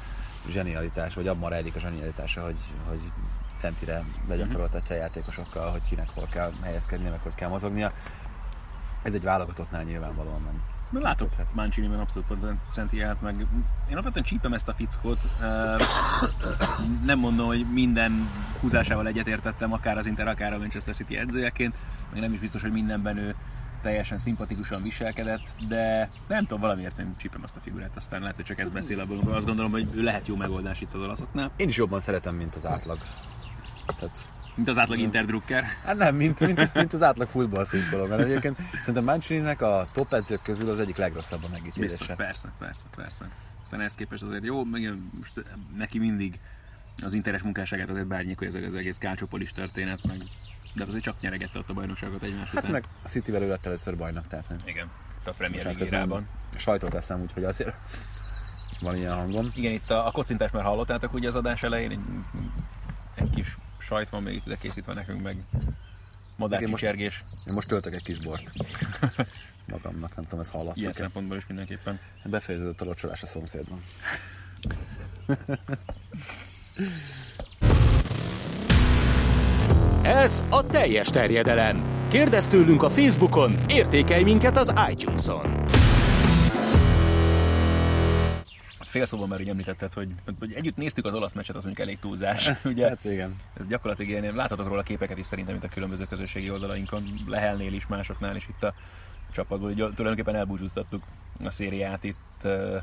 [SPEAKER 3] zsenialitás, vagy abban rejlik a zsenialitása, hogy, hogy centire begyakoroltatja a játékosokkal, hogy kinek hol kell helyezkednie, meg hogy kell mozognia. Ez egy válogatottnál nyilvánvalóan nem.
[SPEAKER 2] Mert látok
[SPEAKER 3] működhet.
[SPEAKER 2] Mancini-ben abszolút pont meg én alapvetően csípem ezt a fickót. Nem mondom, hogy minden húzásával egyetértettem, akár az Inter, akár a Manchester City edzőjeként, meg nem is biztos, hogy mindenben ő teljesen szimpatikusan viselkedett, de nem tudom, valamiért én csípem azt a figurát, aztán lehet, hogy csak ez beszél abból, azt gondolom, hogy ő lehet jó megoldás itt az olaszoknál,
[SPEAKER 3] Én is jobban szeretem, mint az átlag. Tehát,
[SPEAKER 2] mint az átlag Interdrucker.
[SPEAKER 3] hát nem, mint, mint, mint az átlag futball szurkoló, mert egyébként szerintem Mancini-nek a top edzők közül az egyik legrosszabb a
[SPEAKER 2] Biztos,
[SPEAKER 3] megítélése.
[SPEAKER 2] persze, persze, persze. Aztán ehhez képest azért jó, meg most neki mindig az interes munkásságát azért bárnyékolja ez az egész kácsopolis történet, meg de azért csak nyeregette ott a bajnokságot egymás
[SPEAKER 3] Hát
[SPEAKER 2] után.
[SPEAKER 3] meg a City-vel ő lett először bajnok, tehát nem.
[SPEAKER 2] Igen, a Premier
[SPEAKER 3] Bocsánat,
[SPEAKER 2] League
[SPEAKER 3] közben
[SPEAKER 2] érában.
[SPEAKER 3] Sajtot teszem, úgyhogy azért van ilyen hangom.
[SPEAKER 2] Igen, itt a, a kocintás már hallottátok ugye az adás elején, egy, egy kis sajt van még itt ide készítve nekünk, meg
[SPEAKER 3] Igen, most-
[SPEAKER 2] madárkicsergés,
[SPEAKER 3] Én most töltök egy kis bort. Magamnak, nem tudom, ez
[SPEAKER 2] ilyen
[SPEAKER 3] hallatszik.
[SPEAKER 2] szempontból is mindenképpen.
[SPEAKER 3] Befejeződött a locsolás a szomszédban.
[SPEAKER 1] Ez a teljes terjedelem. Kérdezz tőlünk a Facebookon, értékelj minket az iTunes-on.
[SPEAKER 2] Fél szóban már így említetted, hogy, hogy együtt néztük az olasz meccset, az mondjuk elég túlzás. ugye?
[SPEAKER 3] Hát igen.
[SPEAKER 2] Ez gyakorlatilag ilyen, láthatok róla képeket is szerintem itt a különböző közösségi oldalainkon, Lehelnél is, másoknál is itt a csapatból. Ugye, tulajdonképpen elbúcsúztattuk a szériát itt uh,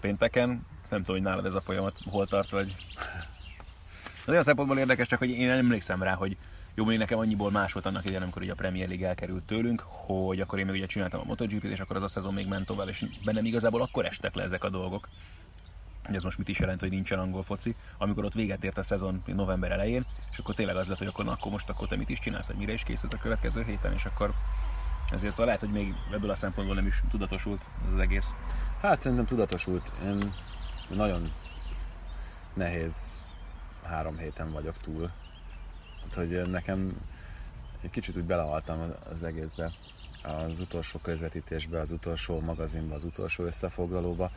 [SPEAKER 2] pénteken. Nem tudom, hogy nálad ez a folyamat hol tart, vagy... Az olyan szempontból érdekes, csak hogy én emlékszem rá, hogy jó, még nekem annyiból más volt annak idején, amikor ugye a Premier League elkerült tőlünk, hogy akkor én még ugye csináltam a MotoGP-t, és akkor az a szezon még ment tovább, és bennem igazából akkor estek le ezek a dolgok, hogy ez most mit is jelent, hogy nincsen angol foci, amikor ott véget ért a szezon november elején, és akkor tényleg az lett, hogy akkor, na, akkor most akkor te mit is csinálsz, hogy mire is készült a következő héten, és akkor ezért szóval lehet, hogy még ebből a szempontból nem is tudatosult ez az egész.
[SPEAKER 3] Hát szerintem tudatosult. Én nagyon nehéz három héten vagyok túl. Tehát, hogy nekem egy kicsit úgy belehaltam az- egészbe. Az utolsó közvetítésbe, az utolsó magazinba, az utolsó összefoglalóba.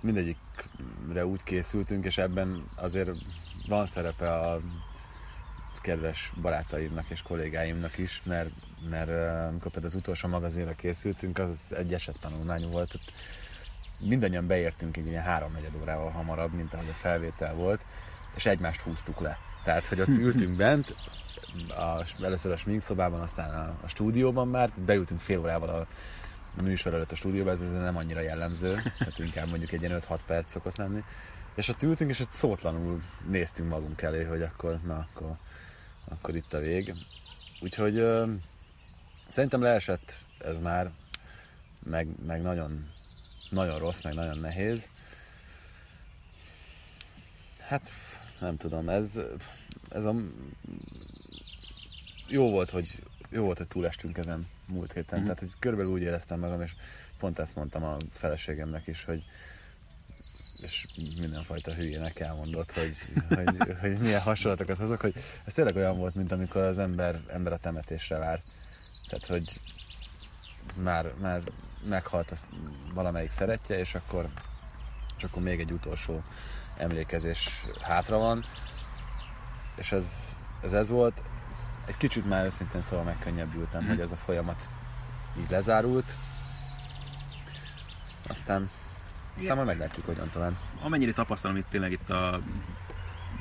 [SPEAKER 3] Mindegyikre úgy készültünk, és ebben azért van szerepe a kedves barátaimnak és kollégáimnak is, mert, mert amikor például az utolsó magazinra készültünk, az egy esettanulmány volt. Ott mindannyian beértünk egy ilyen háromnegyed órával hamarabb, mint ahogy a felvétel volt, és egymást húztuk le. Tehát, hogy ott ültünk bent, a, először a sminkszobában, aztán a, a stúdióban már, beültünk fél órával a, a műsor előtt a stúdióba, ez, ez nem annyira jellemző, tehát inkább mondjuk egy ilyen 5-6 perc szokott lenni. És ott ültünk, és ott szótlanul néztünk magunk elé, hogy akkor, na, akkor, akkor itt a vég. Úgyhogy ö, szerintem leesett ez már, meg, meg nagyon, nagyon rossz, meg nagyon nehéz. Hát nem tudom, ez, ez a jó volt, hogy jó volt, hogy túlestünk ezen múlt héten. Mm-hmm. Tehát, hogy körülbelül úgy éreztem magam, és pont ezt mondtam a feleségemnek is, hogy és mindenfajta hülyének elmondott, hogy, hogy, hogy milyen hasonlatokat hozok, hogy ez tényleg olyan volt, mint amikor az ember, ember a temetésre vár. Tehát, hogy már, már meghalt az valamelyik szeretje, és akkor, és akkor még egy utolsó emlékezés hátra van. És ez, ez, ez volt. Egy kicsit már őszintén szóval megkönnyebbültem, mm. hogy ez a folyamat így lezárult. Aztán, aztán majd meglátjuk, hogyan tovább.
[SPEAKER 2] Amennyire tapasztalom itt tényleg itt a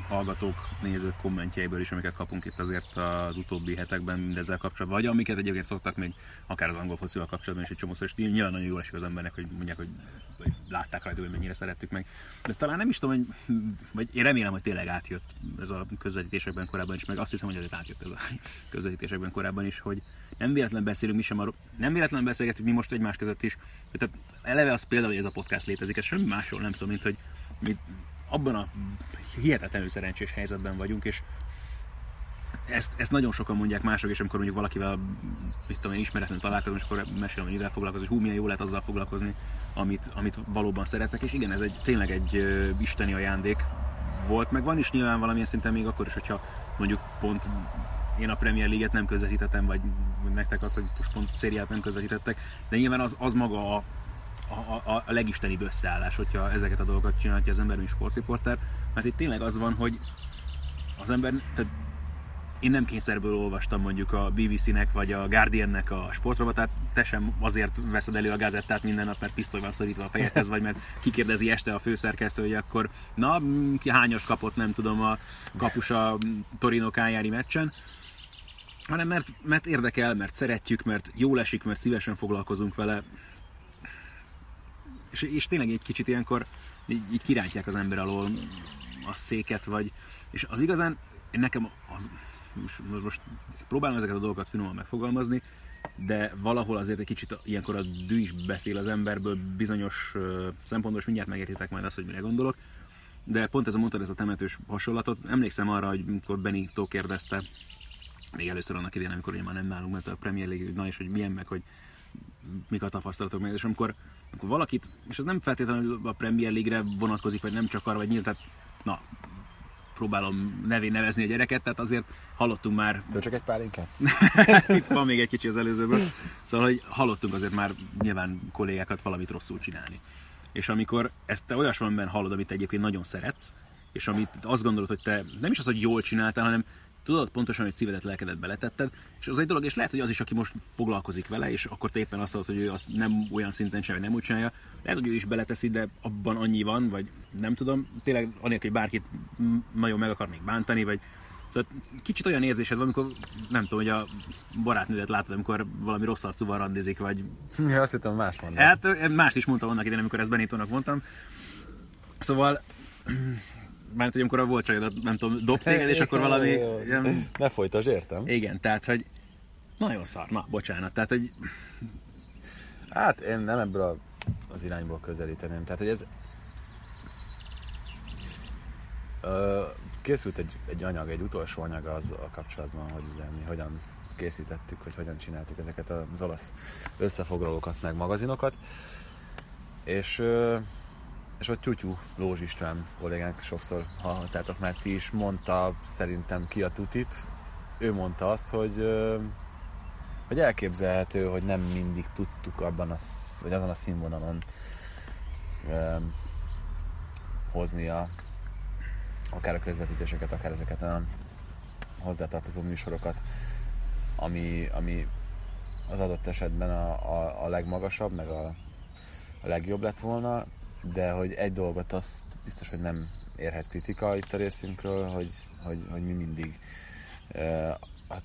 [SPEAKER 2] hallgatók, nézők kommentjeiből is, amiket kapunk itt azért az utóbbi hetekben mindezzel kapcsolatban, vagy amiket egyébként szoktak még akár az angol focival kapcsolatban is egy csomószor, és nyilván nagyon jól esik az embernek, hogy mondják, hogy, hogy látták rajta, hogy mennyire szerettük meg. De talán nem is tudom, hogy, vagy én remélem, hogy tényleg átjött ez a közvetítésekben korábban is, meg azt hiszem, hogy azért átjött ez a közvetítésekben korábban is, hogy nem véletlen beszélünk mi sem arról, nem véletlen beszélgetünk mi most egymás között is. Tehát eleve az például, hogy ez a podcast létezik, ez semmi másról nem szól, mint hogy mi abban a hihetetlenül szerencsés helyzetben vagyunk, és ezt, ezt nagyon sokan mondják mások, és amikor mondjuk valakivel, mit tudom én, találkozom, és akkor mesélem, hogy mivel foglalkozom, hogy hú, milyen jó lehet azzal foglalkozni, amit, amit valóban szeretek, és igen, ez egy, tényleg egy uh, isteni ajándék volt, meg van is nyilván valamilyen szinten még akkor is, hogyha mondjuk pont én a Premier League-et nem közvetítettem, vagy nektek az, hogy most pont szériát nem közvetítettek, de nyilván az, az maga a, a, a, a legistenibb összeállás, hogyha ezeket a dolgokat csinálja az ember, mint sportriporter, mert itt tényleg az van, hogy az ember, tehát én nem kényszerből olvastam mondjuk a BBC-nek vagy a Guardian-nek a sportrovatát, te sem azért veszed elő a gazettát minden nap, mert pisztoly van szorítva a fejedhez, vagy mert kikérdezi este a főszerkesztő, hogy akkor na, ki hányos kapott, nem tudom, a kapusa Torino Kájári meccsen, hanem mert, mert érdekel, mert szeretjük, mert jól esik, mert szívesen foglalkozunk vele. És, és tényleg egy kicsit ilyenkor így, így kirántják az ember alól a széket, vagy... És az igazán, nekem az, most, most próbálom ezeket a dolgokat finoman megfogalmazni, de valahol azért egy kicsit ilyenkor a dű is beszél az emberből bizonyos szempontból, és mindjárt megértitek majd azt, hogy mire gondolok. De pont ez a mondtad, ez a temetős hasonlatot. Emlékszem arra, hogy amikor Benito kérdezte, még először annak idején, amikor én már nem nálunk, mert a Premier League, na és hogy milyen meg, hogy mik a tapasztalatok meg, és amikor, amikor valakit, és ez nem feltétlenül a Premier League-re vonatkozik, vagy nem csak arra, vagy nyílt, tehát na, próbálom nevén nevezni a gyereket, tehát azért hallottunk már...
[SPEAKER 3] Től csak egy pár inkább?
[SPEAKER 2] Itt van még egy kicsi az előzőből. Szóval, hogy hallottunk azért már nyilván kollégákat valamit rosszul csinálni. És amikor ezt te olyasmiben hallod, amit egyébként nagyon szeretsz, és amit azt gondolod, hogy te nem is az, hogy jól csináltál, hanem tudod pontosan, hogy szívedet, lelkedet beletetted, és az egy dolog, és lehet, hogy az is, aki most foglalkozik vele, és akkor te éppen azt mondod, hogy ő azt nem olyan szinten sem, nem úgy csinálja, lehet, hogy ő is beleteszi, de abban annyi van, vagy nem tudom, tényleg anélkül, hogy bárkit nagyon meg akarnék bántani, vagy Szóval kicsit olyan érzésed van, amikor nem tudom, hogy a barátnődet látod, amikor valami rossz arcúval randizik, vagy...
[SPEAKER 3] Ja, azt hittem más mondani.
[SPEAKER 2] Hát mást is mondtam annak idején, amikor ezt Benítónak mondtam. Szóval mert hogy amikor volt csajodat, nem tudom, dob téged, és akkor valami...
[SPEAKER 3] Nem... Ne folytasd, értem.
[SPEAKER 2] Igen, tehát, hogy nagyon szar, na, bocsánat, tehát, hogy...
[SPEAKER 3] Hát én nem ebből a, az irányból közelíteném, tehát, hogy ez... Ö, készült egy, egy anyag, egy utolsó anyag az a kapcsolatban, hogy ugye mi hogyan készítettük, hogy hogyan csináltuk ezeket az olasz összefoglalókat, meg magazinokat, és és ott Tyutyú Lózs István kollégánk sokszor hallhattátok már ti is, mondta szerintem ki a tutit. Ő mondta azt, hogy, hogy elképzelhető, hogy nem mindig tudtuk abban a, vagy azon a színvonalon hozni a, akár a közvetítéseket, akár ezeket a hozzátartozó műsorokat, ami, ami az adott esetben a, a, a legmagasabb, meg a, a legjobb lett volna, de hogy egy dolgot azt biztos, hogy nem érhet kritika itt a részünkről, hogy, hogy, hogy mi mindig a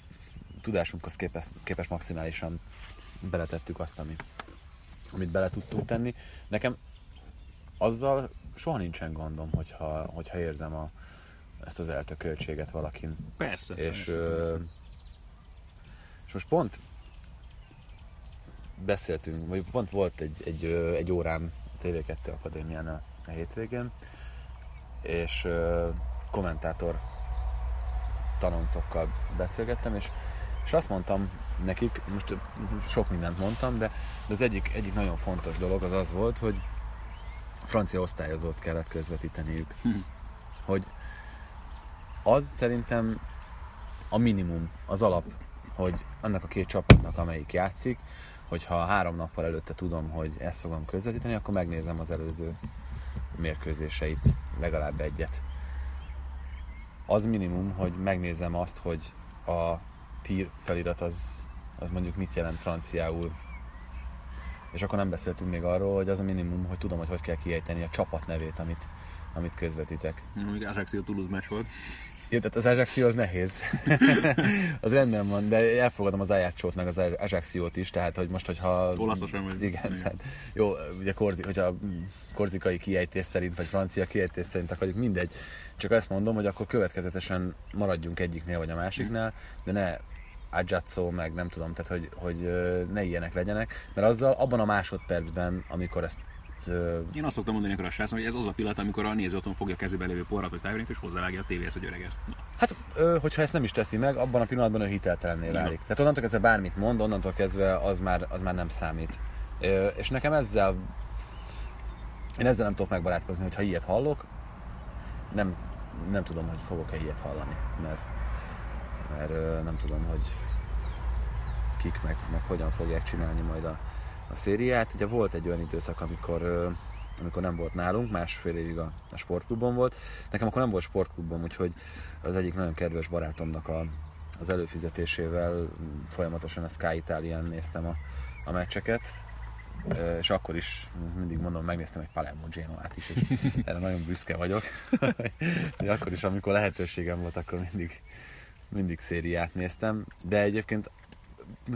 [SPEAKER 3] tudásunkhoz képes, képes maximálisan beletettük azt, ami, amit bele tudtunk tenni. Nekem azzal soha nincsen gondom, hogyha, hogyha érzem a, ezt az eltököltséget valakin.
[SPEAKER 2] Persze.
[SPEAKER 3] És,
[SPEAKER 2] persze,
[SPEAKER 3] ö, és most pont beszéltünk, vagy pont volt egy, egy, egy órám TV2 Akadémián a, a hétvégén, és ö, kommentátor tanoncokkal beszélgettem, és, és azt mondtam nekik, most sok mindent mondtam, de, de az egyik, egyik nagyon fontos dolog az az volt, hogy francia osztályozót kellett közvetíteniük. Hm. Hogy az szerintem a minimum, az alap, hogy annak a két csapatnak, amelyik játszik, hogyha három nappal előtte tudom, hogy ezt fogom közvetíteni, akkor megnézem az előző mérkőzéseit, legalább egyet. Az minimum, hogy megnézem azt, hogy a tír felirat az, az mondjuk mit jelent franciául, és akkor nem beszéltünk még arról, hogy az a minimum, hogy tudom, hogy hogy kell kiejteni a csapat nevét, amit, amit közvetítek.
[SPEAKER 2] Még Ajaccio Toulouse meccs volt.
[SPEAKER 3] Jó, tehát az Ajaxio az nehéz. az rendben van, de elfogadom az Ajaxot meg az Ajaxiót is, tehát hogy most, hogyha...
[SPEAKER 2] Olaszosan vagy.
[SPEAKER 3] Igen, igen. Tehát, jó, ugye korzi, hogyha korzikai kiejtés szerint, vagy francia kiejtés szerint akarjuk, mindegy. Csak azt mondom, hogy akkor következetesen maradjunk egyiknél vagy a másiknál, de ne Ajaccio, meg nem tudom, tehát hogy, hogy ne ilyenek legyenek, mert azzal abban a másodpercben, amikor ezt
[SPEAKER 2] én azt szoktam mondani akkor a srácnak, hogy ez az a pillanat, amikor a néző otthon fogja kezébe lévő porrat, hogy távirint, és hozzávágja a tévéhez, hogy öreg ezt. Na.
[SPEAKER 3] Hát, hogyha ezt nem is teszi meg, abban a pillanatban ő hiteltelenné válik. Tehát onnantól kezdve bármit mond, onnantól kezdve az már, az már nem számít. És nekem ezzel, én ezzel nem tudok megbarátkozni, hogy ha ilyet hallok, nem, nem tudom, hogy fogok-e ilyet hallani, mert, mert nem tudom, hogy kik meg, meg hogyan fogják csinálni majd a, a szériát. Ugye volt egy olyan időszak, amikor, amikor nem volt nálunk, másfél évig a, a sportklubon volt. Nekem akkor nem volt sportklubom, úgyhogy az egyik nagyon kedves barátomnak a, az előfizetésével folyamatosan a Sky Italian néztem a, a meccseket, és akkor is mindig mondom, megnéztem egy Palermo Genoát is, és erre nagyon büszke vagyok. de akkor is, amikor lehetőségem volt, akkor mindig, mindig szériát néztem, de egyébként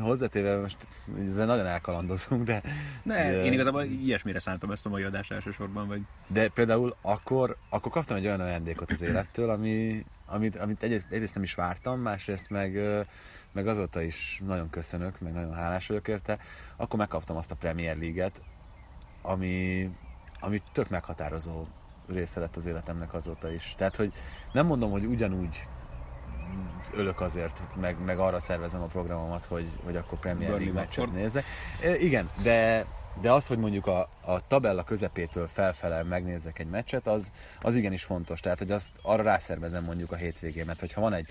[SPEAKER 3] hozzátéve most ezzel nagyon elkalandozunk, de...
[SPEAKER 2] Ne, de, én igazából ilyesmire szántam ezt a mai adást elsősorban, vagy...
[SPEAKER 3] De például akkor, akkor kaptam egy olyan ajándékot az élettől, ami, amit, amit egyrészt, egyrészt nem is vártam, másrészt meg, meg azóta is nagyon köszönök, meg nagyon hálás vagyok érte. Akkor megkaptam azt a Premier League-et, ami, ami tök meghatározó része lett az életemnek azóta is. Tehát, hogy nem mondom, hogy ugyanúgy ölök azért, meg, meg arra szervezem a programomat, hogy, hogy akkor Premier League meccset nézzek. Igen, de, de az, hogy mondjuk a, a tabella közepétől felfele megnézzek egy meccset, az, az igenis fontos. Tehát, hogy azt arra rászervezem mondjuk a hétvégémet, hogyha van egy,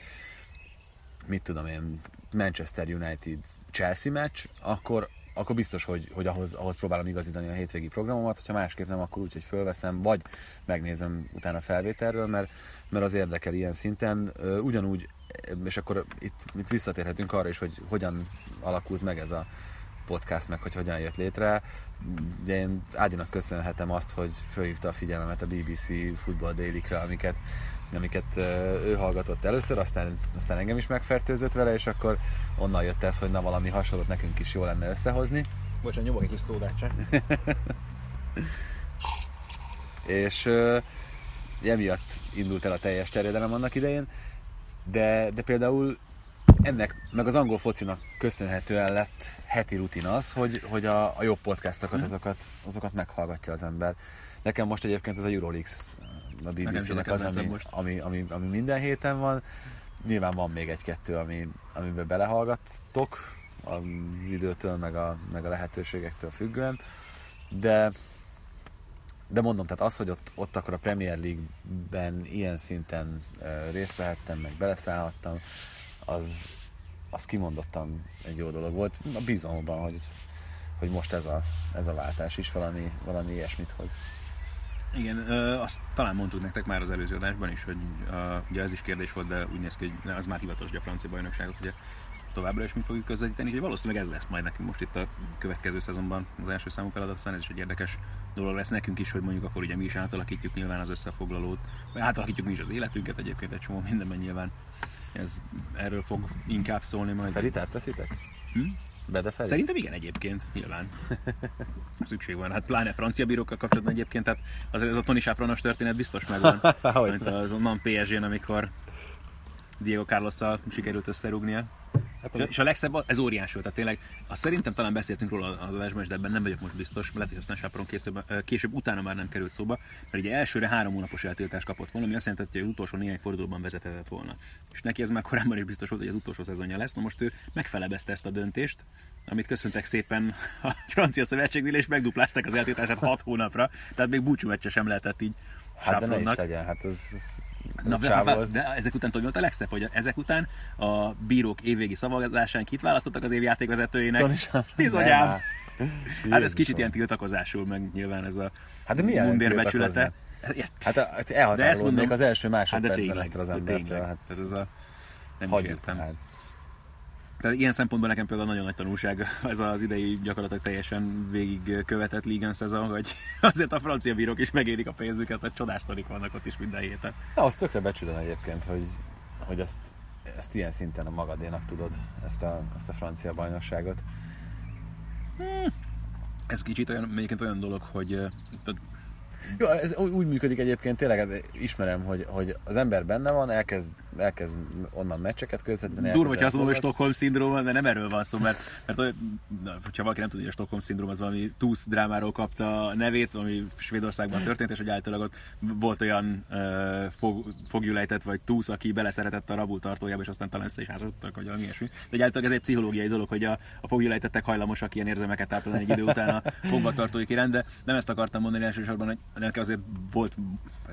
[SPEAKER 3] mit tudom én, Manchester United Chelsea meccs, akkor, akkor biztos, hogy, hogy ahhoz, ahhoz próbálom igazítani a hétvégi programomat, hogyha másképp nem, akkor úgy, hogy fölveszem, vagy megnézem utána felvételről, mert, mert az érdekel ilyen szinten. Ugyanúgy, és akkor itt, itt visszatérhetünk arra is, hogy hogyan alakult meg ez a podcast, meg hogy hogyan jött létre. De én Ádinak köszönhetem azt, hogy fölhívta a figyelmemet a BBC Football daily amiket, amiket ő hallgatott először, aztán, aztán engem is megfertőzött vele, és akkor onnan jött ez, hogy na valami hasonlót nekünk is jó lenne összehozni.
[SPEAKER 2] Bocsánat, nyomok egy kis szódát csak.
[SPEAKER 3] és emiatt indult el a teljes terjedelem annak idején, de, de például ennek, meg az angol focinak köszönhetően lett heti rutin az, hogy, hogy a, a jobb podcastokat, mhm. azokat, azokat meghallgatja az ember. Nekem most egyébként ez a Euroleaks a BBC-nek az, ami, ami, ami, ami, minden héten van. Nyilván van még egy-kettő, ami, amiben belehallgattok az időtől, meg a, meg a lehetőségektől függően. De, de mondom, tehát az, hogy ott, ott akkor a Premier League-ben ilyen szinten részt vehettem, meg beleszállhattam, az, az kimondottan egy jó dolog volt. A bizalomban, hogy, hogy most ez a, ez a váltás is valami, valami ilyesmit hoz.
[SPEAKER 2] Igen, azt talán mondtuk nektek már az előző adásban is, hogy ugye ez is kérdés volt, de úgy néz ki, hogy az már hivatalos, hogy a francia bajnokságot ugye továbbra is mi fogjuk közvetíteni, hogy valószínűleg ez lesz majd nekünk most itt a következő szezonban az első számú feladat, aztán ez is egy érdekes dolog lesz nekünk is, hogy mondjuk akkor ugye mi is átalakítjuk nyilván az összefoglalót, vagy átalakítjuk mi is az életünket egyébként egy csomó mindenben nyilván. Ez erről fog inkább szólni majd.
[SPEAKER 3] Felit átveszitek? Hm? Bedefelé?
[SPEAKER 2] Szerintem igen egyébként, nyilván. Szükség van. Hát pláne francia bírókkal kapcsolatban egyébként, tehát az, ez a Tony Sápronos történet biztos megvan. mint az onnan PSG-n, amikor Diego carlos sikerült összerúgnia. Hát és, a legszebb, ez óriás volt, tehát tényleg, azt szerintem talán beszéltünk róla az adásban, de ebben nem vagyok most biztos, lehet, hogy aztán Sápron később, később, utána már nem került szóba, mert ugye elsőre három hónapos eltiltást kapott volna, ami azt jelenti, hogy az utolsó néhány fordulóban vezethetett volna. És neki ez már korábban is biztos volt, hogy az utolsó szezonja lesz. Na most ő megfelebezte ezt a döntést, amit köszöntek szépen a francia szövetségnél, és megduplázták az eltiltását hat hónapra, tehát még búcsú sem lehetett így
[SPEAKER 3] Hát de ne is legyen, hát ez, ez
[SPEAKER 2] Na, de, az... de ezek után tudod, a legszebb, hogy ezek után a bírók évvégi szavazásán kit választottak az év játékvezetőjének? Bizonyám. Hát ez kicsit ilyen tiltakozásul, meg nyilván ez a
[SPEAKER 3] hát de milyen mundérbecsülete. Hát, hát elhatárolódnék az első másodpercben hát az embertől. Hát,
[SPEAKER 2] ez az a... Nem is értem. Hát. Tehát ilyen szempontból nekem például nagyon nagy tanulság ez az idei gyakorlatilag teljesen végig követett Ligan szezon, hogy azért a francia bírók is megérik a pénzüket, hogy csodás vannak ott is minden héten.
[SPEAKER 3] Na, azt tökre becsülöm egyébként, hogy, hogy ezt, ezt ilyen szinten a magadénak tudod, ezt a, ezt a francia bajnokságot.
[SPEAKER 2] Hmm. Ez kicsit olyan, egyébként olyan dolog, hogy
[SPEAKER 3] jó, ez úgy működik egyébként, tényleg hát ismerem, hogy, hogy az ember benne van, elkezd, elkezd onnan meccseket közvetíteni.
[SPEAKER 2] Durva, hogy azt mondom, hogy Stockholm szindróma, de nem erről van szó, mert, mert na, hogyha valaki nem tudja, hogy a Stockholm szindróma az valami túsz drámáról kapta a nevét, ami Svédországban történt, és hogy általában ott volt olyan uh, fog, fogjulejtett vagy túsz, aki beleszeretett a rabultartójába, és aztán talán össze is házadtak, vagy valami ilyesmi. De általában ez egy pszichológiai dolog, hogy a, a fogjulejtettek hajlamosak ilyen érzelmeket ápolni egy idő után a fogvatartóik iránt, de nem ezt akartam mondani elsősorban, hogy nekem azért volt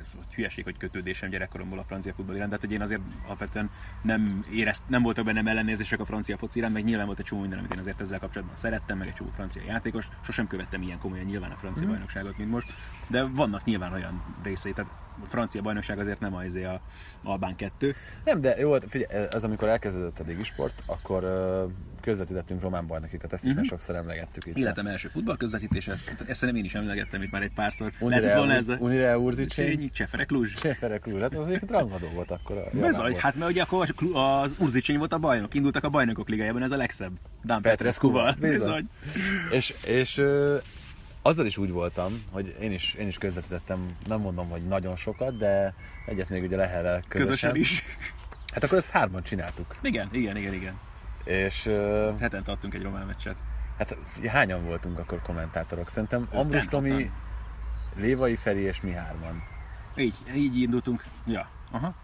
[SPEAKER 2] ez hülyeség, hogy kötődésem gyerekkoromból a francia futball iránt, hogy én azért alapvetően nem, érezt, nem voltak bennem ellenérzések a francia foci iránt, meg nyilván volt egy csomó minden, amit én azért ezzel kapcsolatban szerettem, meg egy csomó francia játékos. Sosem követtem ilyen komolyan nyilván a francia mm. bajnokságot, mint most, de vannak nyilván olyan részei. Tehát a francia bajnokság azért nem az a Albán 2.
[SPEAKER 3] Nem, de jó, figyelj, ez amikor elkezdődött a sport, akkor közvetítettünk román bajnokikat, ezt is uh-huh. már sokszor emlegettük itt.
[SPEAKER 2] Életem első futball közvetítés, ezt, ezt szerintem én is emlegettem itt már egy párszor.
[SPEAKER 3] Unire, volna ez a... Unire
[SPEAKER 2] Urzicsény. Csefere Kluzs.
[SPEAKER 3] Csefere Kluzs, hát az egyébként rangadó volt akkor. A
[SPEAKER 2] Bezaj, hát mert ugye akkor az Urzicsény volt a bajnok, indultak a bajnokok ligájában, ez a legszebb. Dan Petrescu-val.
[SPEAKER 3] Bizony. és, és azzal is úgy voltam, hogy én is, én is közvetítettem, nem mondom, hogy nagyon sokat, de egyet még ugye Leherrel közösen.
[SPEAKER 2] Közösen is.
[SPEAKER 3] Hát akkor ezt hárman csináltuk.
[SPEAKER 2] Igen, igen, igen, igen.
[SPEAKER 3] És... Uh,
[SPEAKER 2] Hetente adtunk egy román meccset.
[SPEAKER 3] Hát hányan voltunk akkor kommentátorok? Szerintem Ambrus Tomi, Lévai Feri és mi hárman.
[SPEAKER 2] Így, így indultunk. Ja, aha.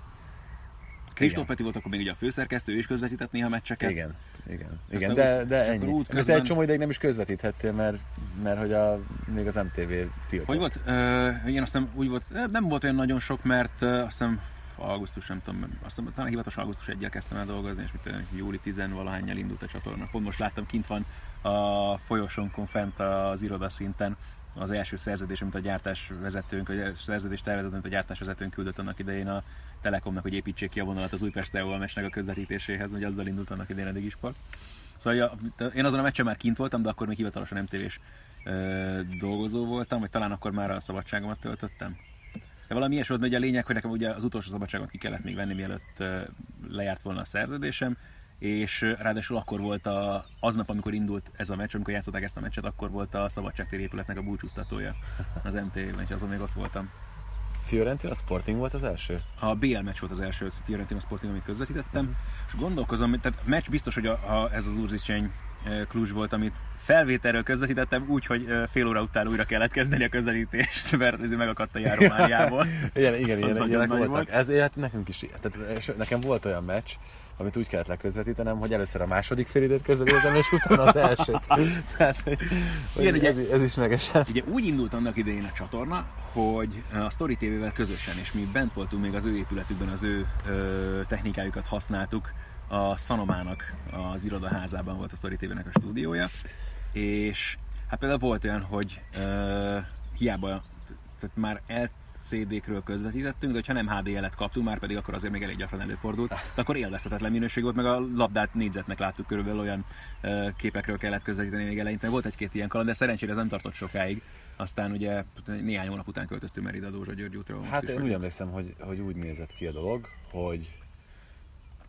[SPEAKER 2] Kristóf Peti volt akkor még ugye a főszerkesztő, ő is közvetített néha meccseket.
[SPEAKER 3] Igen, igen, igen de, de ennyi. Út közben... egy csomó ideig nem is közvetíthettél, mert, mert hogy a, még az MTV tiltott.
[SPEAKER 2] Hogy volt? Uh, igen, azt hiszem úgy volt, nem volt olyan nagyon sok, mert uh, azt hiszem augusztus, nem tudom, azt hiszem, talán hivatalos augusztus 1 kezdtem el dolgozni, és mit júli 10 valahányjal indult a csatorna. Pont most láttam, kint van a folyosónkon fent az irodaszinten az első szerződés, amit a gyártás vezetőnk, a szerződés tervezet, amit a gyártás vezetőnk küldött annak idején a Telekomnak, hogy építsék ki a vonalat az Újpest Teol mesnek a közvetítéséhez, hogy azzal indult annak idején a Digisport. Szóval ja, én azon a meccsen már kint voltam, de akkor még hivatalosan nem dolgozó voltam, vagy talán akkor már a szabadságomat töltöttem. De valami ilyes volt, hogy a lényeg, hogy nekem ugye az utolsó szabadságot ki kellett még venni, mielőtt lejárt volna a szerződésem, és ráadásul akkor volt a, aznap, amikor indult ez a meccs, amikor játszották ezt a meccset, akkor volt a Szabadságtér épületnek a búcsúztatója az MT-ben, és azon még ott voltam.
[SPEAKER 3] Fiorentina Sporting volt az első?
[SPEAKER 2] A BL meccs volt az első Fiorentina Sporting, amit közvetítettem, uh-huh. és gondolkozom, tehát meccs biztos, hogy a, a, ez az Urzicsény Kluzs volt, amit felvételről közvetítettem, úgy, hogy fél óra után újra kellett kezdeni a közelítést, mert ez megakadt a járomániából.
[SPEAKER 3] igen, igen, igen, ilyenek voltak. Volt. Ez, hát nekünk is, tehát nekem volt olyan meccs, amit úgy kellett leközvetítenem, hogy először a második félidőt közvetítem, és utána az elsőt. Tehát, Igen, ugye, ez, ez is megesett.
[SPEAKER 2] Ugye úgy indult annak idején a csatorna, hogy a Story TV-vel közösen, és mi bent voltunk még az ő épületükben, az ő ö, technikájukat használtuk, a Szanomának az irodaházában volt a Story TV-nek a stúdiója, és hát például volt olyan, hogy ö, hiába tehát már LCD-kről közvetítettünk, de ha nem HDL-et kaptunk, már pedig akkor azért még elég gyakran előfordult, akkor élvezhetetlen minőség volt, meg a labdát négyzetnek láttuk körülbelül olyan képekről kellett közvetíteni még eleinte. Volt egy-két ilyen kaland, de szerencsére ez nem tartott sokáig. Aztán ugye néhány hónap után költöztünk már ide a Dózsa György útra.
[SPEAKER 3] Hát én úgy emlékszem, hogy, hogy úgy nézett ki a dolog, hogy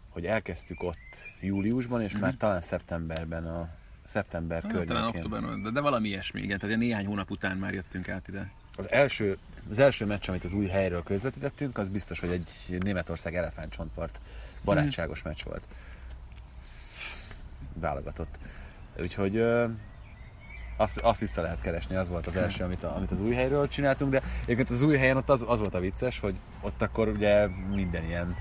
[SPEAKER 3] hogy elkezdtük ott júliusban, és mm-hmm. már talán szeptemberben a szeptember hát, környékén.
[SPEAKER 2] Talán októberben, de, de valami ilyesmi, igen. Tehát néhány hónap után már jöttünk át ide.
[SPEAKER 3] Az első, az első meccs, amit az új helyről közvetítettünk, az biztos, hogy egy Németország elefántcsontpart barátságos meccs volt. Válogatott. Úgyhogy ö, azt, azt vissza lehet keresni, az volt az első, amit, a, amit az új helyről csináltunk, de egyébként az új helyen ott az, az volt a vicces, hogy ott akkor ugye minden ilyen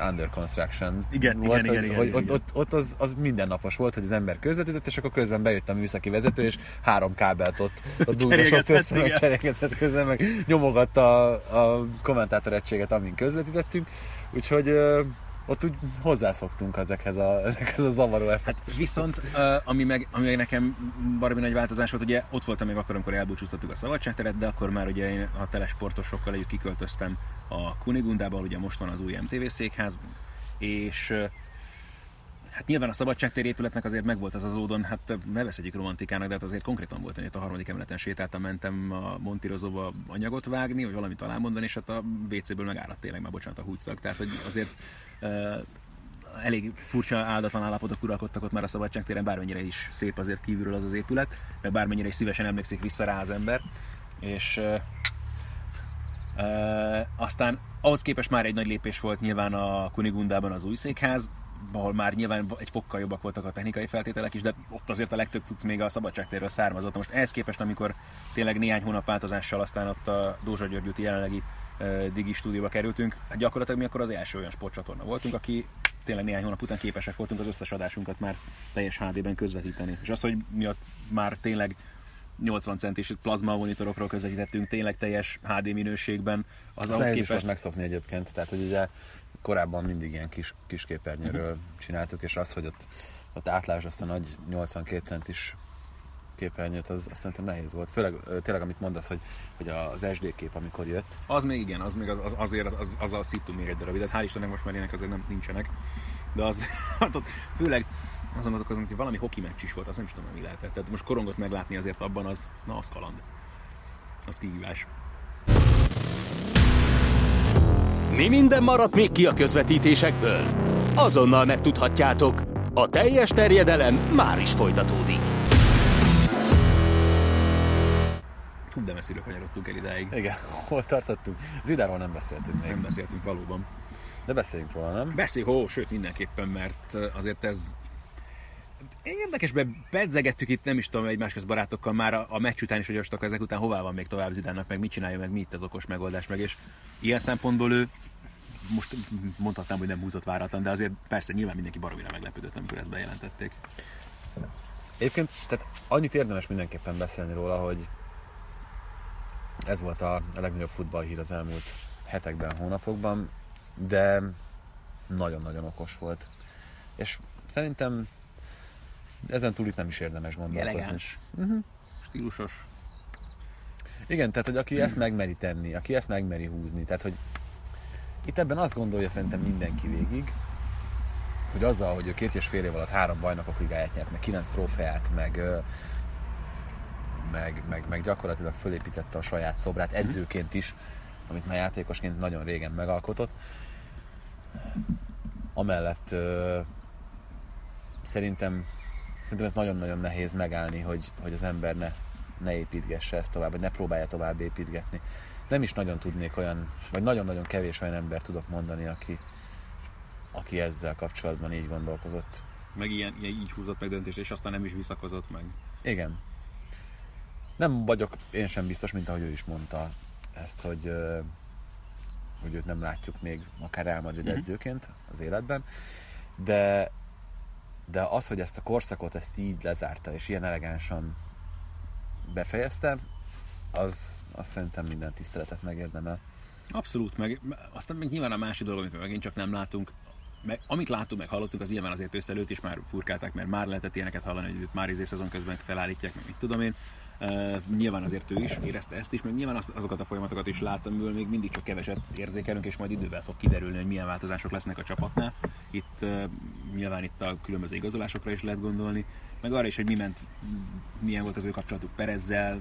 [SPEAKER 3] under construction
[SPEAKER 2] igen,
[SPEAKER 3] volt,
[SPEAKER 2] igen,
[SPEAKER 3] hogy,
[SPEAKER 2] igen,
[SPEAKER 3] hogy
[SPEAKER 2] igen,
[SPEAKER 3] ott, igen. Ott, ott az, az mindennapos volt, hogy az ember közvetített, és akkor közben bejött a műszaki vezető, és három kábelt ott, ott dugdosott össze, meg cserégetett közben, meg nyomogatta a, a kommentátor egységet, amin közvetítettünk. Úgyhogy ott úgy hozzászoktunk ezekhez a, ezekhez a zavaró effekt.
[SPEAKER 2] Hát viszont, ami meg, ami meg nekem baromi nagy változás volt, ugye ott voltam még akkor, amikor elbúcsúztattuk a szabadságteret, de akkor már ugye én a telesportosokkal együtt kiköltöztem a Kunigundába, ugye most van az új MTV székház, és Hát nyilván a szabadságtér épületnek azért megvolt az az ódon, hát ne veszedjük romantikának, de hát azért konkrétan volt, hogy a harmadik emeleten sétáltam, mentem a Montirozóba anyagot vágni, vagy valamit alámondani, és hát a WC-ből megáradt tényleg már, bocsánat, a húgyszak. Tehát, hogy azért uh, elég furcsa áldatlan állapotok uralkodtak ott már a szabadságtéren, bármennyire is szép azért kívülről az az épület, meg bármennyire is szívesen emlékszik vissza rá az ember. És uh, uh, aztán ahhoz képest már egy nagy lépés volt nyilván a Kunigundában az új székház, ahol már nyilván egy fokkal jobbak voltak a technikai feltételek is, de ott azért a legtöbb cucc még a szabadságtérről származott. Most ehhez képest, amikor tényleg néhány hónap változással aztán ott a Dózsa György úti jelenlegi Digi stúdióba kerültünk, hát gyakorlatilag mi akkor az első olyan sportcsatorna voltunk, aki tényleg néhány hónap után képesek voltunk az összes adásunkat már teljes HD-ben közvetíteni. És az, hogy mi ott már tényleg 80 centis plazma monitorokról közvetítettünk tényleg teljes HD minőségben,
[SPEAKER 3] az ahhoz képest... megszokni egyébként, tehát hogy ugye korábban mindig ilyen kis, kis képernyőről csináltuk, és az, hogy ott, ott átlás azt a nagy 82 centis képernyőt, az, az szerintem nehéz volt. Főleg tényleg, amit mondasz, hogy, hogy az SD kép, amikor jött.
[SPEAKER 2] Az még igen, az még az, az azért az, az a szitu még egy darab, de hál' Istennek most már ilyenek azért nem nincsenek. De az, hát ott főleg azon gondolkozom, hogy valami hoki meccs is volt, azt nem is tudom, mi lehetett. Tehát most korongot meglátni azért abban az, na az kaland. Az kihívás.
[SPEAKER 1] Mi minden maradt még ki a közvetítésekből? Azonnal megtudhatjátok. A teljes terjedelem már is folytatódik.
[SPEAKER 2] Hú, de messzire kanyarodtunk el idáig.
[SPEAKER 3] Igen, hol tartottunk? Zidáról nem beszéltünk még.
[SPEAKER 2] Nem beszéltünk valóban.
[SPEAKER 3] De beszéljünk róla, nem?
[SPEAKER 2] Beszélj, hó, sőt mindenképpen, mert azért ez Érdekesben pedzegettük itt, nem is tudom, egymás köz barátokkal már a, a meccs után is, hogy most akkor ezek után hová van még tovább Zidánnak, meg mit csinálja, meg mi itt az okos megoldás, meg és ilyen szempontból ő most mondhatnám, hogy nem húzott váratlan, de azért persze nyilván mindenki baromira meglepődött, amikor ezt bejelentették.
[SPEAKER 3] Egyébként, tehát annyit érdemes mindenképpen beszélni róla, hogy ez volt a, a legnagyobb futballhír az elmúlt hetekben, hónapokban, de nagyon-nagyon okos volt. És szerintem ezen túl itt nem is érdemes gondolkozni.
[SPEAKER 2] Elegáns, uh-huh. stílusos.
[SPEAKER 3] Igen, tehát hogy aki ezt megmeri tenni, aki ezt megmeri húzni, tehát hogy itt ebben azt gondolja szerintem mindenki végig, hogy azzal, hogy ő két és fél év alatt három bajnokok ligáját nyert, meg kilenc trófeát, meg, meg, meg, meg gyakorlatilag fölépítette a saját szobrát mhm. edzőként is, amit már játékosként nagyon régen megalkotott. Amellett szerintem szerintem ez nagyon-nagyon nehéz megállni, hogy, hogy az ember ne, ne építgesse ezt tovább, vagy ne próbálja tovább építgetni. Nem is nagyon tudnék olyan, vagy nagyon-nagyon kevés olyan ember tudok mondani, aki, aki ezzel kapcsolatban így gondolkozott.
[SPEAKER 2] Meg ilyen, ilyen így húzott meg döntést, és aztán nem is visszakozott meg.
[SPEAKER 3] Igen. Nem vagyok én sem biztos, mint ahogy ő is mondta ezt, hogy, hogy őt nem látjuk még akár Real Madrid uh-huh. edzőként az életben, de de az, hogy ezt a korszakot ezt így lezárta, és ilyen elegánsan befejezte, az, az szerintem minden tiszteletet megérdemel.
[SPEAKER 2] Abszolút, meg aztán még nyilván a másik dolog, amit megint csak nem látunk, meg, amit látunk, meg hallottunk, az nyilván azért őszelőtt is már furkálták, mert már lehetett ilyeneket hallani, hogy őt már izé szezon közben felállítják, meg mit tudom én. Uh, nyilván azért ő is érezte ezt is, meg nyilván azt, azokat a folyamatokat is láttam, amiből még mindig csak keveset érzékelünk, és majd idővel fog kiderülni, hogy milyen változások lesznek a csapatnál. Itt uh, nyilván itt a különböző igazolásokra is lehet gondolni, meg arra is, hogy mi ment, milyen volt az ő kapcsolatuk Perezzel,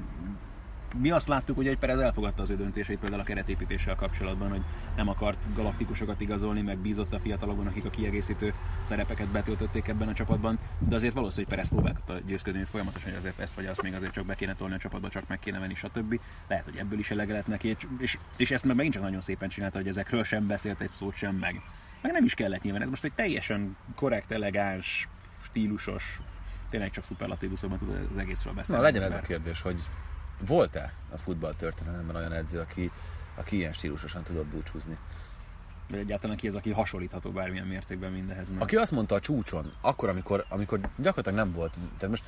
[SPEAKER 2] mi azt láttuk, hogy Perez elfogadta az ő döntéseit például a keretépítéssel kapcsolatban, hogy nem akart galaktikusokat igazolni, meg bízott a fiatalokban, akik a kiegészítő szerepeket betöltötték ebben a csapatban, de azért valószínű, hogy Perez próbálta győzködni hogy folyamatosan, hogy azért ezt vagy azt még azért csak be kéne tolni a csapatba, csak meg kéne venni, stb. Lehet, hogy ebből is elege lett neki, és, és ezt meg megint csak nagyon szépen csinálta, hogy ezekről sem beszélt egy szót sem meg. Meg nem is kellett nyilván, ez most egy teljesen korrekt, elegáns, stílusos, tényleg csak szuperlatívuszokban tud az egészről beszélni.
[SPEAKER 3] Na legyen ez a kérdés, hogy volt-e a futball történelemben olyan edző, aki, aki ilyen stílusosan tudott búcsúzni?
[SPEAKER 2] De egyáltalán ki az, aki hasonlítható bármilyen mértékben mindenhez.
[SPEAKER 3] Mert... Aki azt mondta a csúcson, akkor, amikor, amikor gyakorlatilag nem volt, tehát most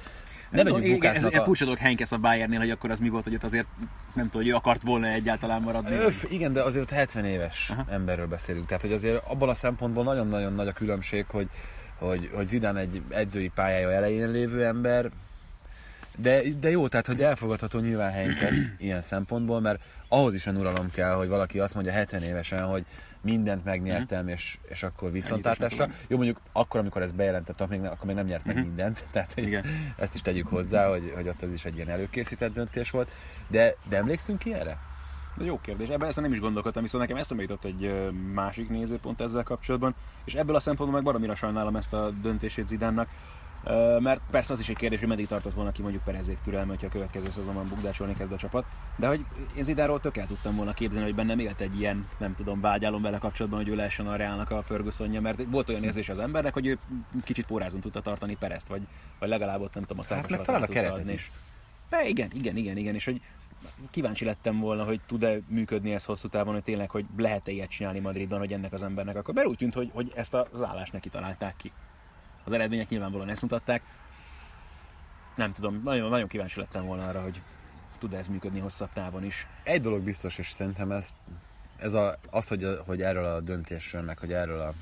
[SPEAKER 3] ne vegyünk igen, ez,
[SPEAKER 2] a... furcsa dolog Henkesz a Bayernnél, hogy akkor az mi volt, hogy ott azért nem tudom, hogy ő akart volna egyáltalán maradni.
[SPEAKER 3] Öf, igen, de azért 70 éves Aha. emberről beszélünk. Tehát, hogy azért abban a szempontból nagyon-nagyon nagy a különbség, hogy, hogy, hogy Zidane egy edzői pályája elején lévő ember, De, de jó, tehát hogy elfogadható nyilván helyünk ez ilyen szempontból, mert ahhoz is olyan uralom kell, hogy valaki azt mondja 70 évesen, hogy mindent megnyertem,
[SPEAKER 2] Mhm.
[SPEAKER 3] és, és akkor viszontlátásra. Jó, mondjuk akkor, amikor ez bejelentett, akkor még, akkor még nem nyert meg
[SPEAKER 2] Mhm.
[SPEAKER 3] mindent, tehát hogy
[SPEAKER 2] Igen.
[SPEAKER 3] ezt is tegyük hozzá, hogy, hogy ott az is egy ilyen előkészített döntés volt. De, de emlékszünk ilyenre?
[SPEAKER 2] De jó kérdés, ebben ezt nem is gondolkodtam, viszont nekem eszembe jutott egy másik nézőpont ezzel kapcsolatban, és ebből a szempontból meg baromira sajnálom ezt a döntését Zidánnak, mert persze az is egy kérdés, hogy meddig tartott volna ki mondjuk Perezék türelme, hogyha a következő szezonban bukdácsolni kezd a csapat, de hogy én Zidánról tök el tudtam volna képzelni, hogy bennem élt egy ilyen, nem tudom, vágyálom vele kapcsolatban, hogy ő lehessen a Reálnak a Fergusonja, mert volt olyan érzés az embernek, hogy ő kicsit pórázon tudta tartani Perezt, vagy, vagy legalább ott nem tudom, a
[SPEAKER 3] Hát meg
[SPEAKER 2] szákos
[SPEAKER 3] talán a keretet
[SPEAKER 2] adni.
[SPEAKER 3] is.
[SPEAKER 2] De igen, igen, igen, igen, és hogy kíváncsi lettem volna, hogy tud-e működni ez hosszú távon, hogy tényleg, hogy lehet-e ilyet csinálni Madridban, hogy ennek az embernek akkor. Mert úgy tűnt, hogy, hogy ezt az állást neki találták ki. Az eredmények nyilvánvalóan ezt mutatták. Nem tudom, nagyon, nagyon kíváncsi lettem volna arra, hogy tud ez működni hosszabb távon is.
[SPEAKER 3] Egy dolog biztos, és szerintem ez, ez a, az, hogy, hogy erről a döntésről, meg hogy erről a,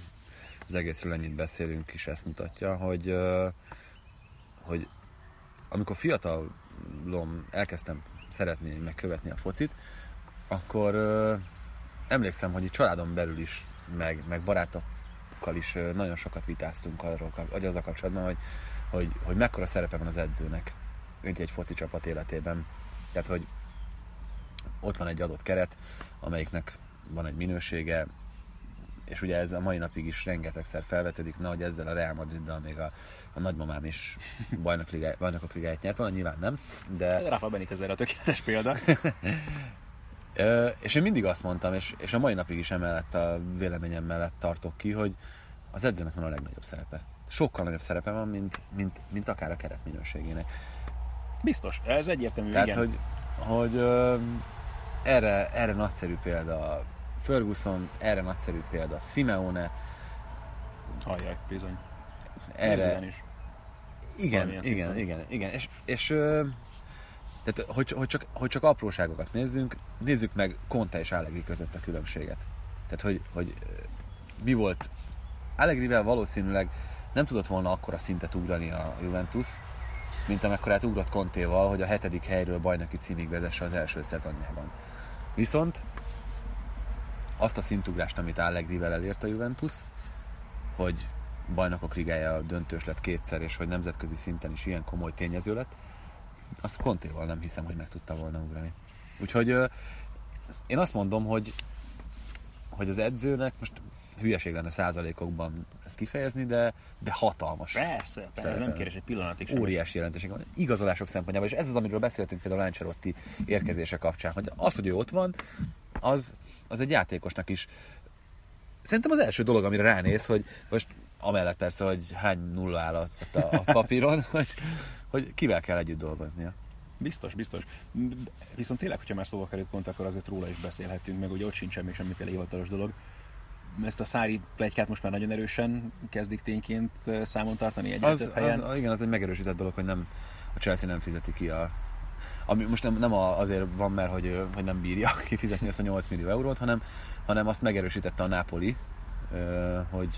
[SPEAKER 3] az egészről ennyit beszélünk is ezt mutatja, hogy, hogy amikor fiatalom elkezdtem szeretni, meg követni a focit, akkor ö, emlékszem, hogy itt családon belül is, meg, meg barátokkal is nagyon sokat vitáztunk arról, vagy azzal kapcsolatban, hogy, hogy, hogy mekkora szerepe van az edzőnek egy, egy foci csapat életében. Tehát, hogy ott van egy adott keret, amelyiknek van egy minősége, és ugye ez a mai napig is rengetegszer felvetődik, na, hogy ezzel a Real Madriddal még a, a nagymamám is bajnok ligá, bajnokok ligáját nyert volna, nyilván nem, de
[SPEAKER 2] Rafa Benitez erre a tökéletes példa.
[SPEAKER 3] Ö, és én mindig azt mondtam, és, és a mai napig is emellett a véleményem mellett tartok ki, hogy az edzőnek van a legnagyobb szerepe. Sokkal nagyobb szerepe van, mint, mint, mint akár a keret minőségének.
[SPEAKER 2] Biztos, ez egyértelmű,
[SPEAKER 3] Tehát,
[SPEAKER 2] igen.
[SPEAKER 3] hogy, hogy ö, erre, erre nagyszerű példa Ferguson, erre nagyszerű példa Simeone,
[SPEAKER 2] Hallják, bizony.
[SPEAKER 3] erre,
[SPEAKER 2] is.
[SPEAKER 3] Igen, igen,
[SPEAKER 2] szinten.
[SPEAKER 3] igen, igen. És, és ö, tehát, hogy, hogy, csak, hogy csak apróságokat nézzünk, nézzük meg Conte és Allegri között a különbséget. Tehát, hogy, hogy mi volt Allegrivel valószínűleg nem tudott volna akkora szintet ugrani a Juventus, mint amekkorát ugrott Contéval, hogy a hetedik helyről bajnoki címig vezesse az első szezonjában. Viszont azt a szintugrást, amit Allegrivel elért a Juventus, hogy bajnokok ligája döntős lett kétszer, és hogy nemzetközi szinten is ilyen komoly tényező lett, azt Contéval nem hiszem, hogy meg tudta volna ugrani. Úgyhogy én azt mondom, hogy, hogy az edzőnek, most hülyeség lenne százalékokban ezt kifejezni, de, de hatalmas.
[SPEAKER 2] Persze, persze, nem kérdés egy pillanatig sem.
[SPEAKER 3] Óriási jelentőség van. Igazolások szempontjából, és ez az, amiről beszéltünk például Lancerotti érkezése kapcsán, hogy az, hogy ő ott van, az, az egy játékosnak is. Szerintem az első dolog, amire ránéz, hogy most amellett persze, hogy hány nulla áll a, a papíron, hogy, hogy kivel kell együtt dolgoznia.
[SPEAKER 2] Biztos, biztos. Viszont tényleg, hogyha már szóval került pont, akkor azért róla is beszélhetünk, meg ugye ott sincsen még semmiféle hivatalos dolog. Ezt a szári plegykát most már nagyon erősen kezdik tényként számon tartani egy
[SPEAKER 3] Az,
[SPEAKER 2] több helyen.
[SPEAKER 3] az, igen, az egy megerősített dolog, hogy nem, a Chelsea nem fizeti ki a ami most nem, nem azért van, mert hogy, hogy nem bírja kifizetni ezt a 8 millió eurót, hanem, hanem azt megerősítette a Napoli, hogy,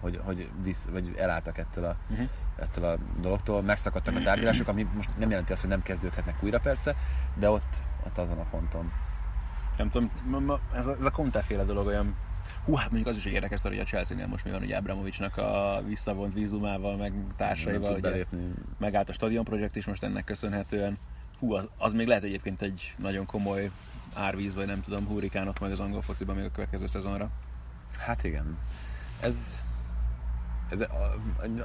[SPEAKER 3] hogy, hogy visz, vagy elálltak ettől a,
[SPEAKER 2] Mhm.
[SPEAKER 3] ettől a dologtól, megszakadtak a tárgyalások, ami most nem jelenti azt, hogy nem kezdődhetnek újra persze, de ott, ott azon a ponton.
[SPEAKER 2] Nem tudom, ez a, ez a Conte féle dolog olyan Hú, hát mondjuk az is egy érdekes sztori, hogy a Chelsea-nél most mi van, hogy Abramovicsnak a visszavont vízumával, meg társaival, ugye
[SPEAKER 3] belépni.
[SPEAKER 2] megállt a stadion projekt is most ennek köszönhetően. Hú, az, az még lehet egyébként egy nagyon komoly árvíz, vagy nem tudom, hurrikánot majd az angol fociban még a következő szezonra.
[SPEAKER 3] Hát igen. Ez, ez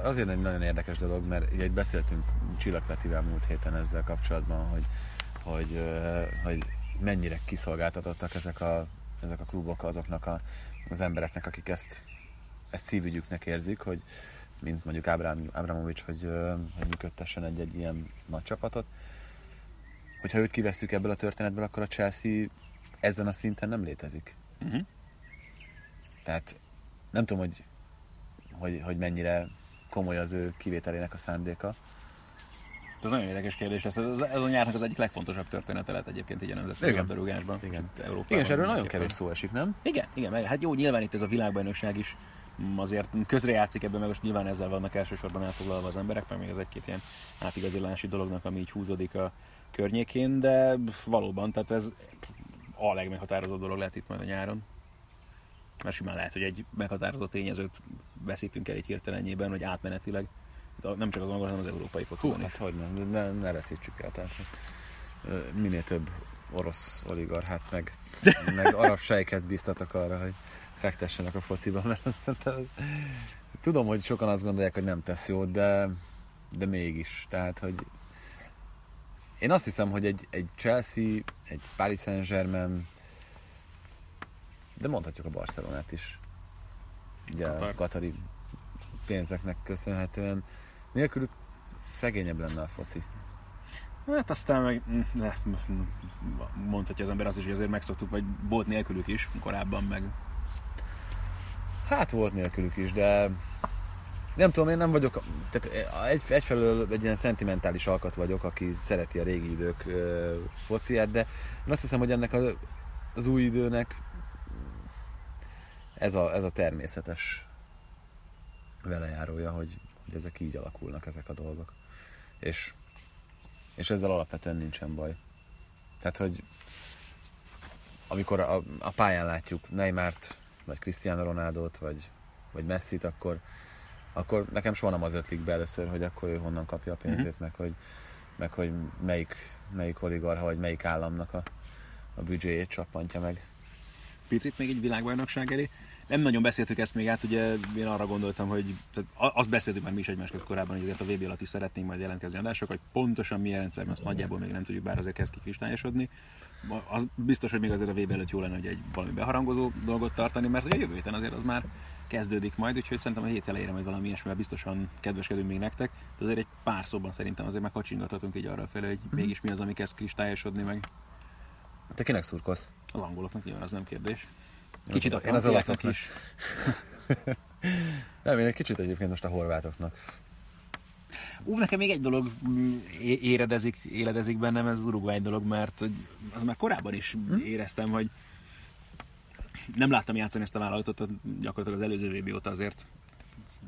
[SPEAKER 3] azért egy nagyon érdekes dolog, mert itt beszéltünk Csillag Petivel múlt héten ezzel kapcsolatban, hogy, hogy, hogy mennyire kiszolgáltatottak ezek a, ezek a klubok azoknak a, az embereknek, akik ezt, ezt szívügyüknek érzik, hogy mint mondjuk Ábrám, Ábramovics, hogy, hogy működtessen egy-egy ilyen nagy csapatot. Hogyha őt kivesszük ebből a történetből, akkor a Chelsea ezen a szinten nem létezik.
[SPEAKER 2] Uh-huh.
[SPEAKER 3] Tehát nem tudom, hogy, hogy, hogy mennyire komoly az ő kivételének a szándéka.
[SPEAKER 2] Ez nagyon érdekes kérdés lesz. Ez, ez a nyárnak az egyik legfontosabb története lett egyébként így a nemzetközi labdarúgásban.
[SPEAKER 3] Igen.
[SPEAKER 2] Európában
[SPEAKER 3] Igen, és erről nagyon kevés szó esik, nem?
[SPEAKER 2] Igen, igen, meg hát jó, nyilván itt ez a világbajnokság is azért közrejátszik ebben, meg most nyilván ezzel vannak elsősorban elfoglalva az emberek, meg még az egy-két ilyen átigazolási dolognak, ami így húzódik a környékén, de valóban, tehát ez a legmeghatározó dolog lehet itt majd a nyáron. Mert simán lehet, hogy egy meghatározó tényezőt veszítünk el egy hirtelenjében, hogy átmenetileg nem csak az angol, hanem az európai fociban
[SPEAKER 3] Hú,
[SPEAKER 2] is.
[SPEAKER 3] hát hogy ne, ne, ne veszítsük el. Tehát, minél több orosz oligarchát, meg, meg arab sejket biztatok arra, hogy fektessenek a fociba, mert azt az, tudom, hogy sokan azt gondolják, hogy nem tesz jót, de, de mégis. Tehát, hogy én azt hiszem, hogy egy, egy Chelsea, egy Paris Saint-Germain, de mondhatjuk a Barcelonát is. Ugye a
[SPEAKER 2] Katar.
[SPEAKER 3] katari pénzeknek köszönhetően. Nélkülük szegényebb lenne a foci.
[SPEAKER 2] Hát aztán meg mm, ne, mondhatja az ember azt is, hogy azért megszoktuk, vagy volt nélkülük is korábban, meg
[SPEAKER 3] Hát volt nélkülük is, de nem tudom, én nem vagyok, tehát egy, egyfelől egy ilyen szentimentális alkat vagyok, aki szereti a régi idők ö, fociát, de én azt hiszem, hogy ennek a, az új időnek ez a, ez a természetes velejárója, hogy, hogy ezek így alakulnak, ezek a dolgok. És, és ezzel alapvetően nincsen baj. Tehát, hogy amikor a, a pályán látjuk Neymart, vagy Cristiano Ronaldot, vagy, vagy Messit, akkor, akkor nekem soha nem az ötlik be először, hogy akkor ő honnan kapja a pénzét, mm-hmm. meg, hogy, meg hogy melyik, melyik oligarha, vagy melyik államnak a, a büdzséjét csappantja meg.
[SPEAKER 2] picit még egy világbajnokság elé. Nem nagyon beszéltük ezt még át, ugye én arra gondoltam, hogy tehát azt beszéltük már mi is egymás közt korábban, hogy a VB alatt is szeretnénk majd jelentkezni adások, hogy pontosan milyen rendszer, azt nagyjából még nem tudjuk, bár azért kezd kikristályosodni. Az biztos, hogy még azért a VB előtt jó lenne, hogy egy valami beharangozó dolgot tartani, mert ugye a jövő héten azért az már kezdődik majd, úgyhogy szerintem a hét elejére majd valami ilyesmivel biztosan kedveskedünk még nektek, de azért egy pár szóban szerintem azért már kacsingathatunk így arra felé, hogy mégis mi az, ami kezd kristályosodni, meg
[SPEAKER 3] Te kinek szurkolsz?
[SPEAKER 2] az angoloknak nyilván az nem kérdés. Kicsit a franciáknak is.
[SPEAKER 3] Nem, én egy kicsit egyébként most a horvátoknak.
[SPEAKER 2] Ú, nekem még egy dolog mm, éredezik, éledezik bennem, ez az Uruguay dolog, mert az már korábban is
[SPEAKER 3] Hm?
[SPEAKER 2] éreztem, hogy nem láttam játszani ezt a vállalatot, gyakorlatilag az előző VB óta azért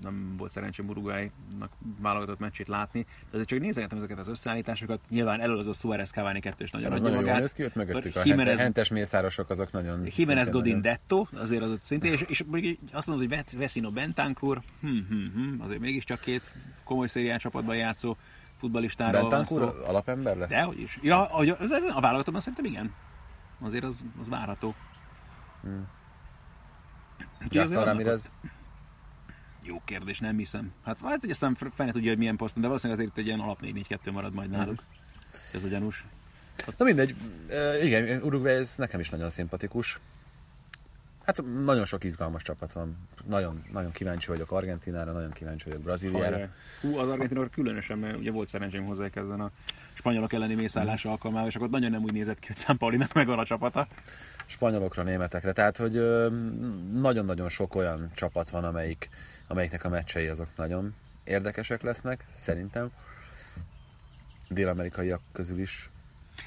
[SPEAKER 2] nem volt szerencsém Uruguaynak válogatott meccsét látni, de azért csak nézegetem ezeket az összeállításokat. Nyilván elől az a Suárez Cavani kettős nagyon adja
[SPEAKER 3] nagyon jól
[SPEAKER 2] magát.
[SPEAKER 3] néz ki, ott mögöttük a
[SPEAKER 2] Jimenez-
[SPEAKER 3] hente, hentes mészárosok, azok nagyon...
[SPEAKER 2] Jimenez Godin
[SPEAKER 3] nagyon-
[SPEAKER 2] Detto, azért az ott szintén, és, és mondjuk azt mondod, hogy Vecino Bentancur, hm, hm, hm, azért mégiscsak két komoly szérián csapatban játszó futballistáról van
[SPEAKER 3] Bentancur
[SPEAKER 2] szó.
[SPEAKER 3] alapember lesz?
[SPEAKER 2] De, hogy is. Ja, hogy az, az, a vállalatban szerintem igen. Azért az, az várható. Hmm.
[SPEAKER 3] Gaston Ramirez?
[SPEAKER 2] Jó kérdés, nem hiszem. Hát, hát hogy aztán fene tudja, hogy milyen poszton, de valószínűleg azért egy ilyen alap 4-4-2 marad majd náluk. Ez a gyanús.
[SPEAKER 3] Na mindegy, Ö, igen, Uruguay ez nekem is nagyon szimpatikus. Hát nagyon sok izgalmas csapat van. Nagyon, nagyon kíváncsi vagyok Argentinára, nagyon kíváncsi vagyok Brazíliára.
[SPEAKER 2] Hú, az argentinok különösen, mert ugye volt szerencsém hozzá ezen a spanyolok elleni mészállás alkalmával, és akkor nagyon nem úgy nézett ki, hogy Számpaulinak megvan a csapata.
[SPEAKER 3] Spanyolokra, németekre. Tehát, hogy nagyon-nagyon sok olyan csapat van, amelyik, amelyiknek a meccsei azok nagyon érdekesek lesznek, szerintem. Dél-amerikaiak közül is.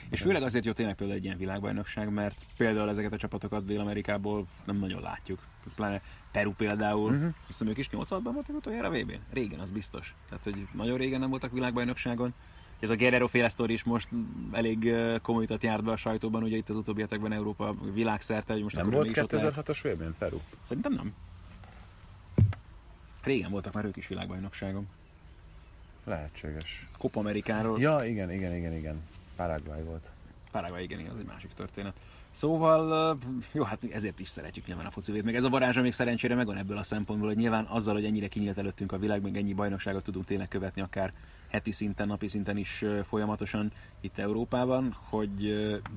[SPEAKER 2] És főleg azért jó tényleg például egy ilyen világbajnokság, mert például ezeket a csapatokat Dél-Amerikából nem nagyon látjuk. Pláne Peru például, uh-huh. azt hiszem ők is 86-ban voltak utoljára vb n Régen, az biztos. Tehát, hogy nagyon régen nem voltak világbajnokságon. Ez a Guerrero féle sztori is most elég komoly utat járt be a sajtóban, ugye itt az utóbbi hetekben Európa világszerte, hogy most
[SPEAKER 3] Nem volt
[SPEAKER 2] mégis ott lehet.
[SPEAKER 3] 2006-os vb Peru?
[SPEAKER 2] Szerintem nem. Régen voltak már ők is világbajnokságon.
[SPEAKER 3] Lehetséges.
[SPEAKER 2] Copa Amerikáról.
[SPEAKER 3] Ja, igen, igen, igen, igen. Paraguay volt.
[SPEAKER 2] Paraguay, igen, igen, az egy másik történet. Szóval, jó, hát ezért is szeretjük nyilván a focivét. Meg ez a varázsa még szerencsére megvan ebből a szempontból, hogy nyilván azzal, hogy ennyire kinyílt előttünk a világ, meg ennyi bajnokságot tudunk tényleg követni, akár heti szinten, napi szinten is folyamatosan itt Európában, hogy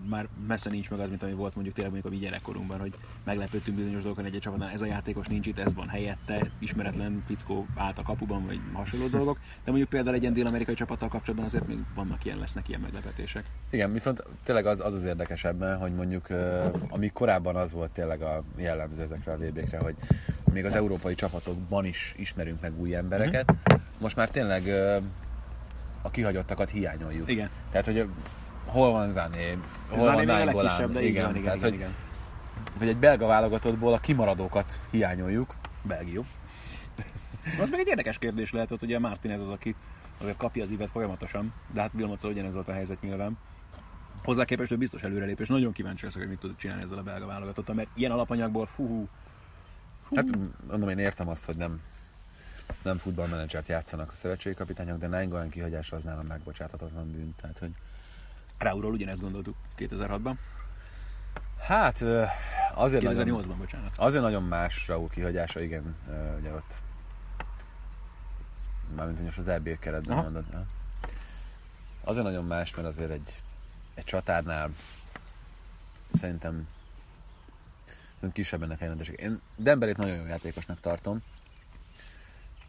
[SPEAKER 2] már messze nincs meg az, mint ami volt mondjuk tényleg mondjuk a mi gyerekkorunkban, hogy meglepődtünk bizonyos dolgokon egy-egy csapatnál, ez a játékos nincs itt, ez van helyette, ismeretlen fickó állt a kapuban, vagy hasonló dolgok. De mondjuk például egy ilyen dél-amerikai csapattal kapcsolatban azért még vannak ilyen, lesznek ilyen meglepetések.
[SPEAKER 3] Igen, viszont tényleg az az, az érdekesebben, hogy mondjuk, ami korábban az volt tényleg a jellemző ezekre a VB-kre, hogy még az európai csapatokban is ismerünk meg új embereket, most már tényleg a kihagyottakat hiányoljuk.
[SPEAKER 2] Igen.
[SPEAKER 3] Tehát, hogy hol van Zané, hol
[SPEAKER 2] Zané
[SPEAKER 3] van Nainggolan,
[SPEAKER 2] igen, igen, igen,
[SPEAKER 3] tehát,
[SPEAKER 2] igen,
[SPEAKER 3] hogy,
[SPEAKER 2] igen.
[SPEAKER 3] hogy egy belga válogatottból a kimaradókat hiányoljuk,
[SPEAKER 2] Belgium. Az meg egy érdekes kérdés lehet, hogy ugye Martinez az, aki azért kapja az ívet folyamatosan, de hát Vilmoccal ugyanez volt a helyzet nyilván. Hozzá képest ő biztos előrelépés. Nagyon kíváncsi leszek, hogy mit tud csinálni ezzel a belga válogatottal, mert ilyen alapanyagból, hú, hú,
[SPEAKER 3] Hát mondom, én értem azt, hogy nem, nem futballmenedzsert játszanak a szövetségi kapitányok, de Nainggolan kihagyása az nálam megbocsáthatatlan bűn. Tehát, hogy
[SPEAKER 2] Ráúról ugyanezt gondoltuk 2006-ban.
[SPEAKER 3] Hát azért, nagyon,
[SPEAKER 2] 2008-ban, bocsánat.
[SPEAKER 3] azért nagyon más Raúl kihagyása, igen, ugye ott mármint hogy most az EB keretben
[SPEAKER 2] Aha.
[SPEAKER 3] mondod. ha? Azért nagyon más, mert azért egy, egy csatárnál szerintem, szerintem kisebb ennek a jelentőség. Én Demberét nagyon jó játékosnak tartom,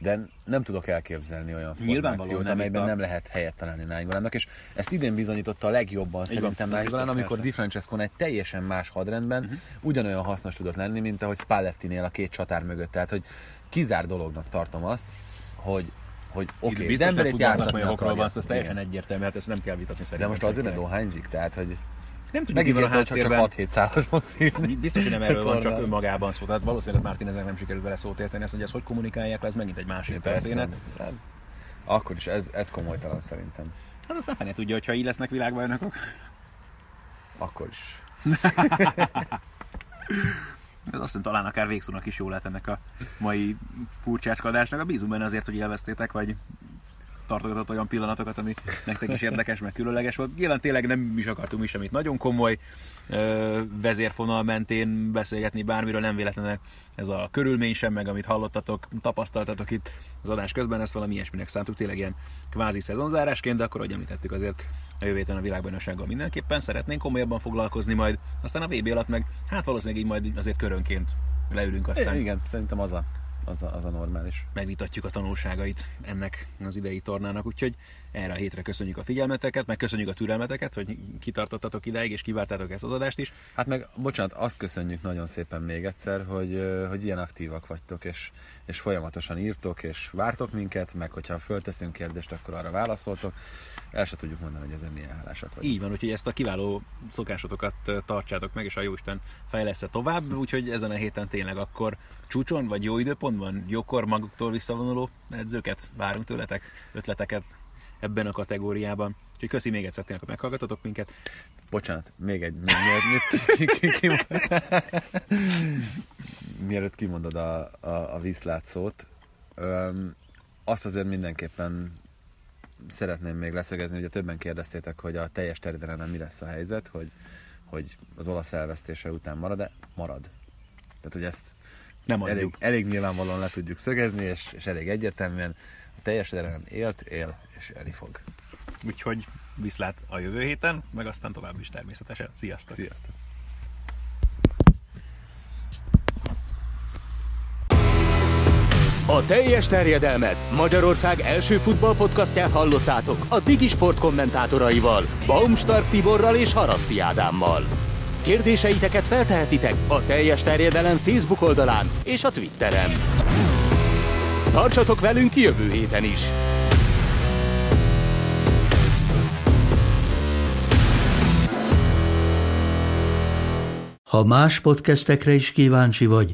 [SPEAKER 3] de nem tudok elképzelni olyan formációt,
[SPEAKER 2] nem
[SPEAKER 3] amelyben
[SPEAKER 2] a-
[SPEAKER 3] nem lehet helyet találni Nainggolannak, és ezt idén bizonyította a legjobban
[SPEAKER 2] van,
[SPEAKER 3] szerintem
[SPEAKER 2] persze.
[SPEAKER 3] amikor Di Francesco egy teljesen más hadrendben uh-huh. ugyanolyan hasznos tudott lenni, mint ahogy Spallettinél a két csatár mögött. Tehát, hogy kizár dolognak tartom azt, hogy hogy oké, okay, Demberét
[SPEAKER 2] futball
[SPEAKER 3] játszatni
[SPEAKER 2] van,
[SPEAKER 3] akarja.
[SPEAKER 2] szó, ez teljesen
[SPEAKER 3] Igen.
[SPEAKER 2] egyértelmű, hát ezt nem kell vitatni
[SPEAKER 3] De
[SPEAKER 2] szerintem.
[SPEAKER 3] most azért ne dohányzik, tehát, hogy
[SPEAKER 2] Nem tudjuk, mi van a
[SPEAKER 3] hogy csak
[SPEAKER 2] háttérben.
[SPEAKER 3] 6-7 százalékban szívni.
[SPEAKER 2] Biztos, hogy nem erről van, csak önmagában szó. Tehát valószínűleg Martineznek nem sikerült vele szót érteni, ezt, hogy ezt hogy kommunikálják ez megint egy másik történet.
[SPEAKER 3] Nem. Akkor is, ez, ez komolytalan szerintem.
[SPEAKER 2] Hát aztán fene tudja, hogyha így lesznek világbajnokok.
[SPEAKER 3] Akkor is.
[SPEAKER 2] Ez azt hiszem talán akár végszónak is jó lehet ennek a mai furcsácskodásnak. A bízunk benne azért, hogy élveztétek, vagy tartogatott olyan pillanatokat, ami nektek is érdekes, meg különleges volt. Nyilván tényleg nem is akartunk mi semmit. Nagyon komoly ö, vezérfonal mentén beszélgetni bármiről, nem véletlenül ez a körülmény sem, meg amit hallottatok, tapasztaltatok itt az adás közben, ezt valami ilyesminek szántuk, tényleg ilyen kvázi szezonzárásként, de akkor, ahogy említettük, azért a jövő héten a világbajnoksággal mindenképpen szeretnénk komolyabban foglalkozni majd, aztán a VB alatt meg, hát valószínűleg így majd azért körönként leülünk aztán.
[SPEAKER 3] É, igen, szerintem az a, az a, az a normális.
[SPEAKER 2] megvitatjuk a tanulságait ennek az idei tornának, úgyhogy erre a hétre köszönjük a figyelmeteket, meg köszönjük a türelmeteket, hogy kitartottatok ideig és kivártátok ezt az adást is.
[SPEAKER 3] Hát meg, bocsánat, azt köszönjük nagyon szépen még egyszer, hogy, hogy ilyen aktívak vagytok, és, és folyamatosan írtok, és vártok minket, meg hogyha fölteszünk kérdést, akkor arra válaszoltok. El se tudjuk mondani, hogy ezen milyen hálásak vagyunk.
[SPEAKER 2] Így van, úgyhogy ezt a kiváló szokásotokat tartsátok meg, és a Jóisten fejleszte tovább, úgyhogy ezen a héten tényleg akkor csúcson, vagy jó időpontban, jókor maguktól visszavonuló edzőket várunk tőletek, ötleteket ebben a kategóriában. Úgyhogy köszi még egyszer tényleg, hogy meghallgatotok minket.
[SPEAKER 3] Bocsánat, még egy, mielőtt, ki, ki, ki, mielőtt kimondod a, a, a vízlát szót, öm, azt azért mindenképpen szeretném még leszögezni, ugye többen kérdeztétek, hogy a teljes terjedelemben mi lesz a helyzet, hogy, hogy az olasz elvesztése után marad, de marad. Tehát, hogy ezt
[SPEAKER 2] Nem adjuk.
[SPEAKER 3] elég, elég nyilvánvalóan le tudjuk szögezni, és, és elég egyértelműen a teljes terjedelem élt, él, és eli fog.
[SPEAKER 2] Úgyhogy viszlát a jövő héten, meg aztán tovább is természetesen. Sziasztok!
[SPEAKER 3] Sziasztok!
[SPEAKER 1] A teljes terjedelmet Magyarország első futballpodcastját hallottátok a Digi Sport kommentátoraival, Baumstark Tiborral és Haraszti Ádámmal. Kérdéseiteket feltehetitek a teljes terjedelem Facebook oldalán és a Twitteren. Tartsatok velünk jövő héten is!
[SPEAKER 4] Ha más podcastekre is kíváncsi vagy,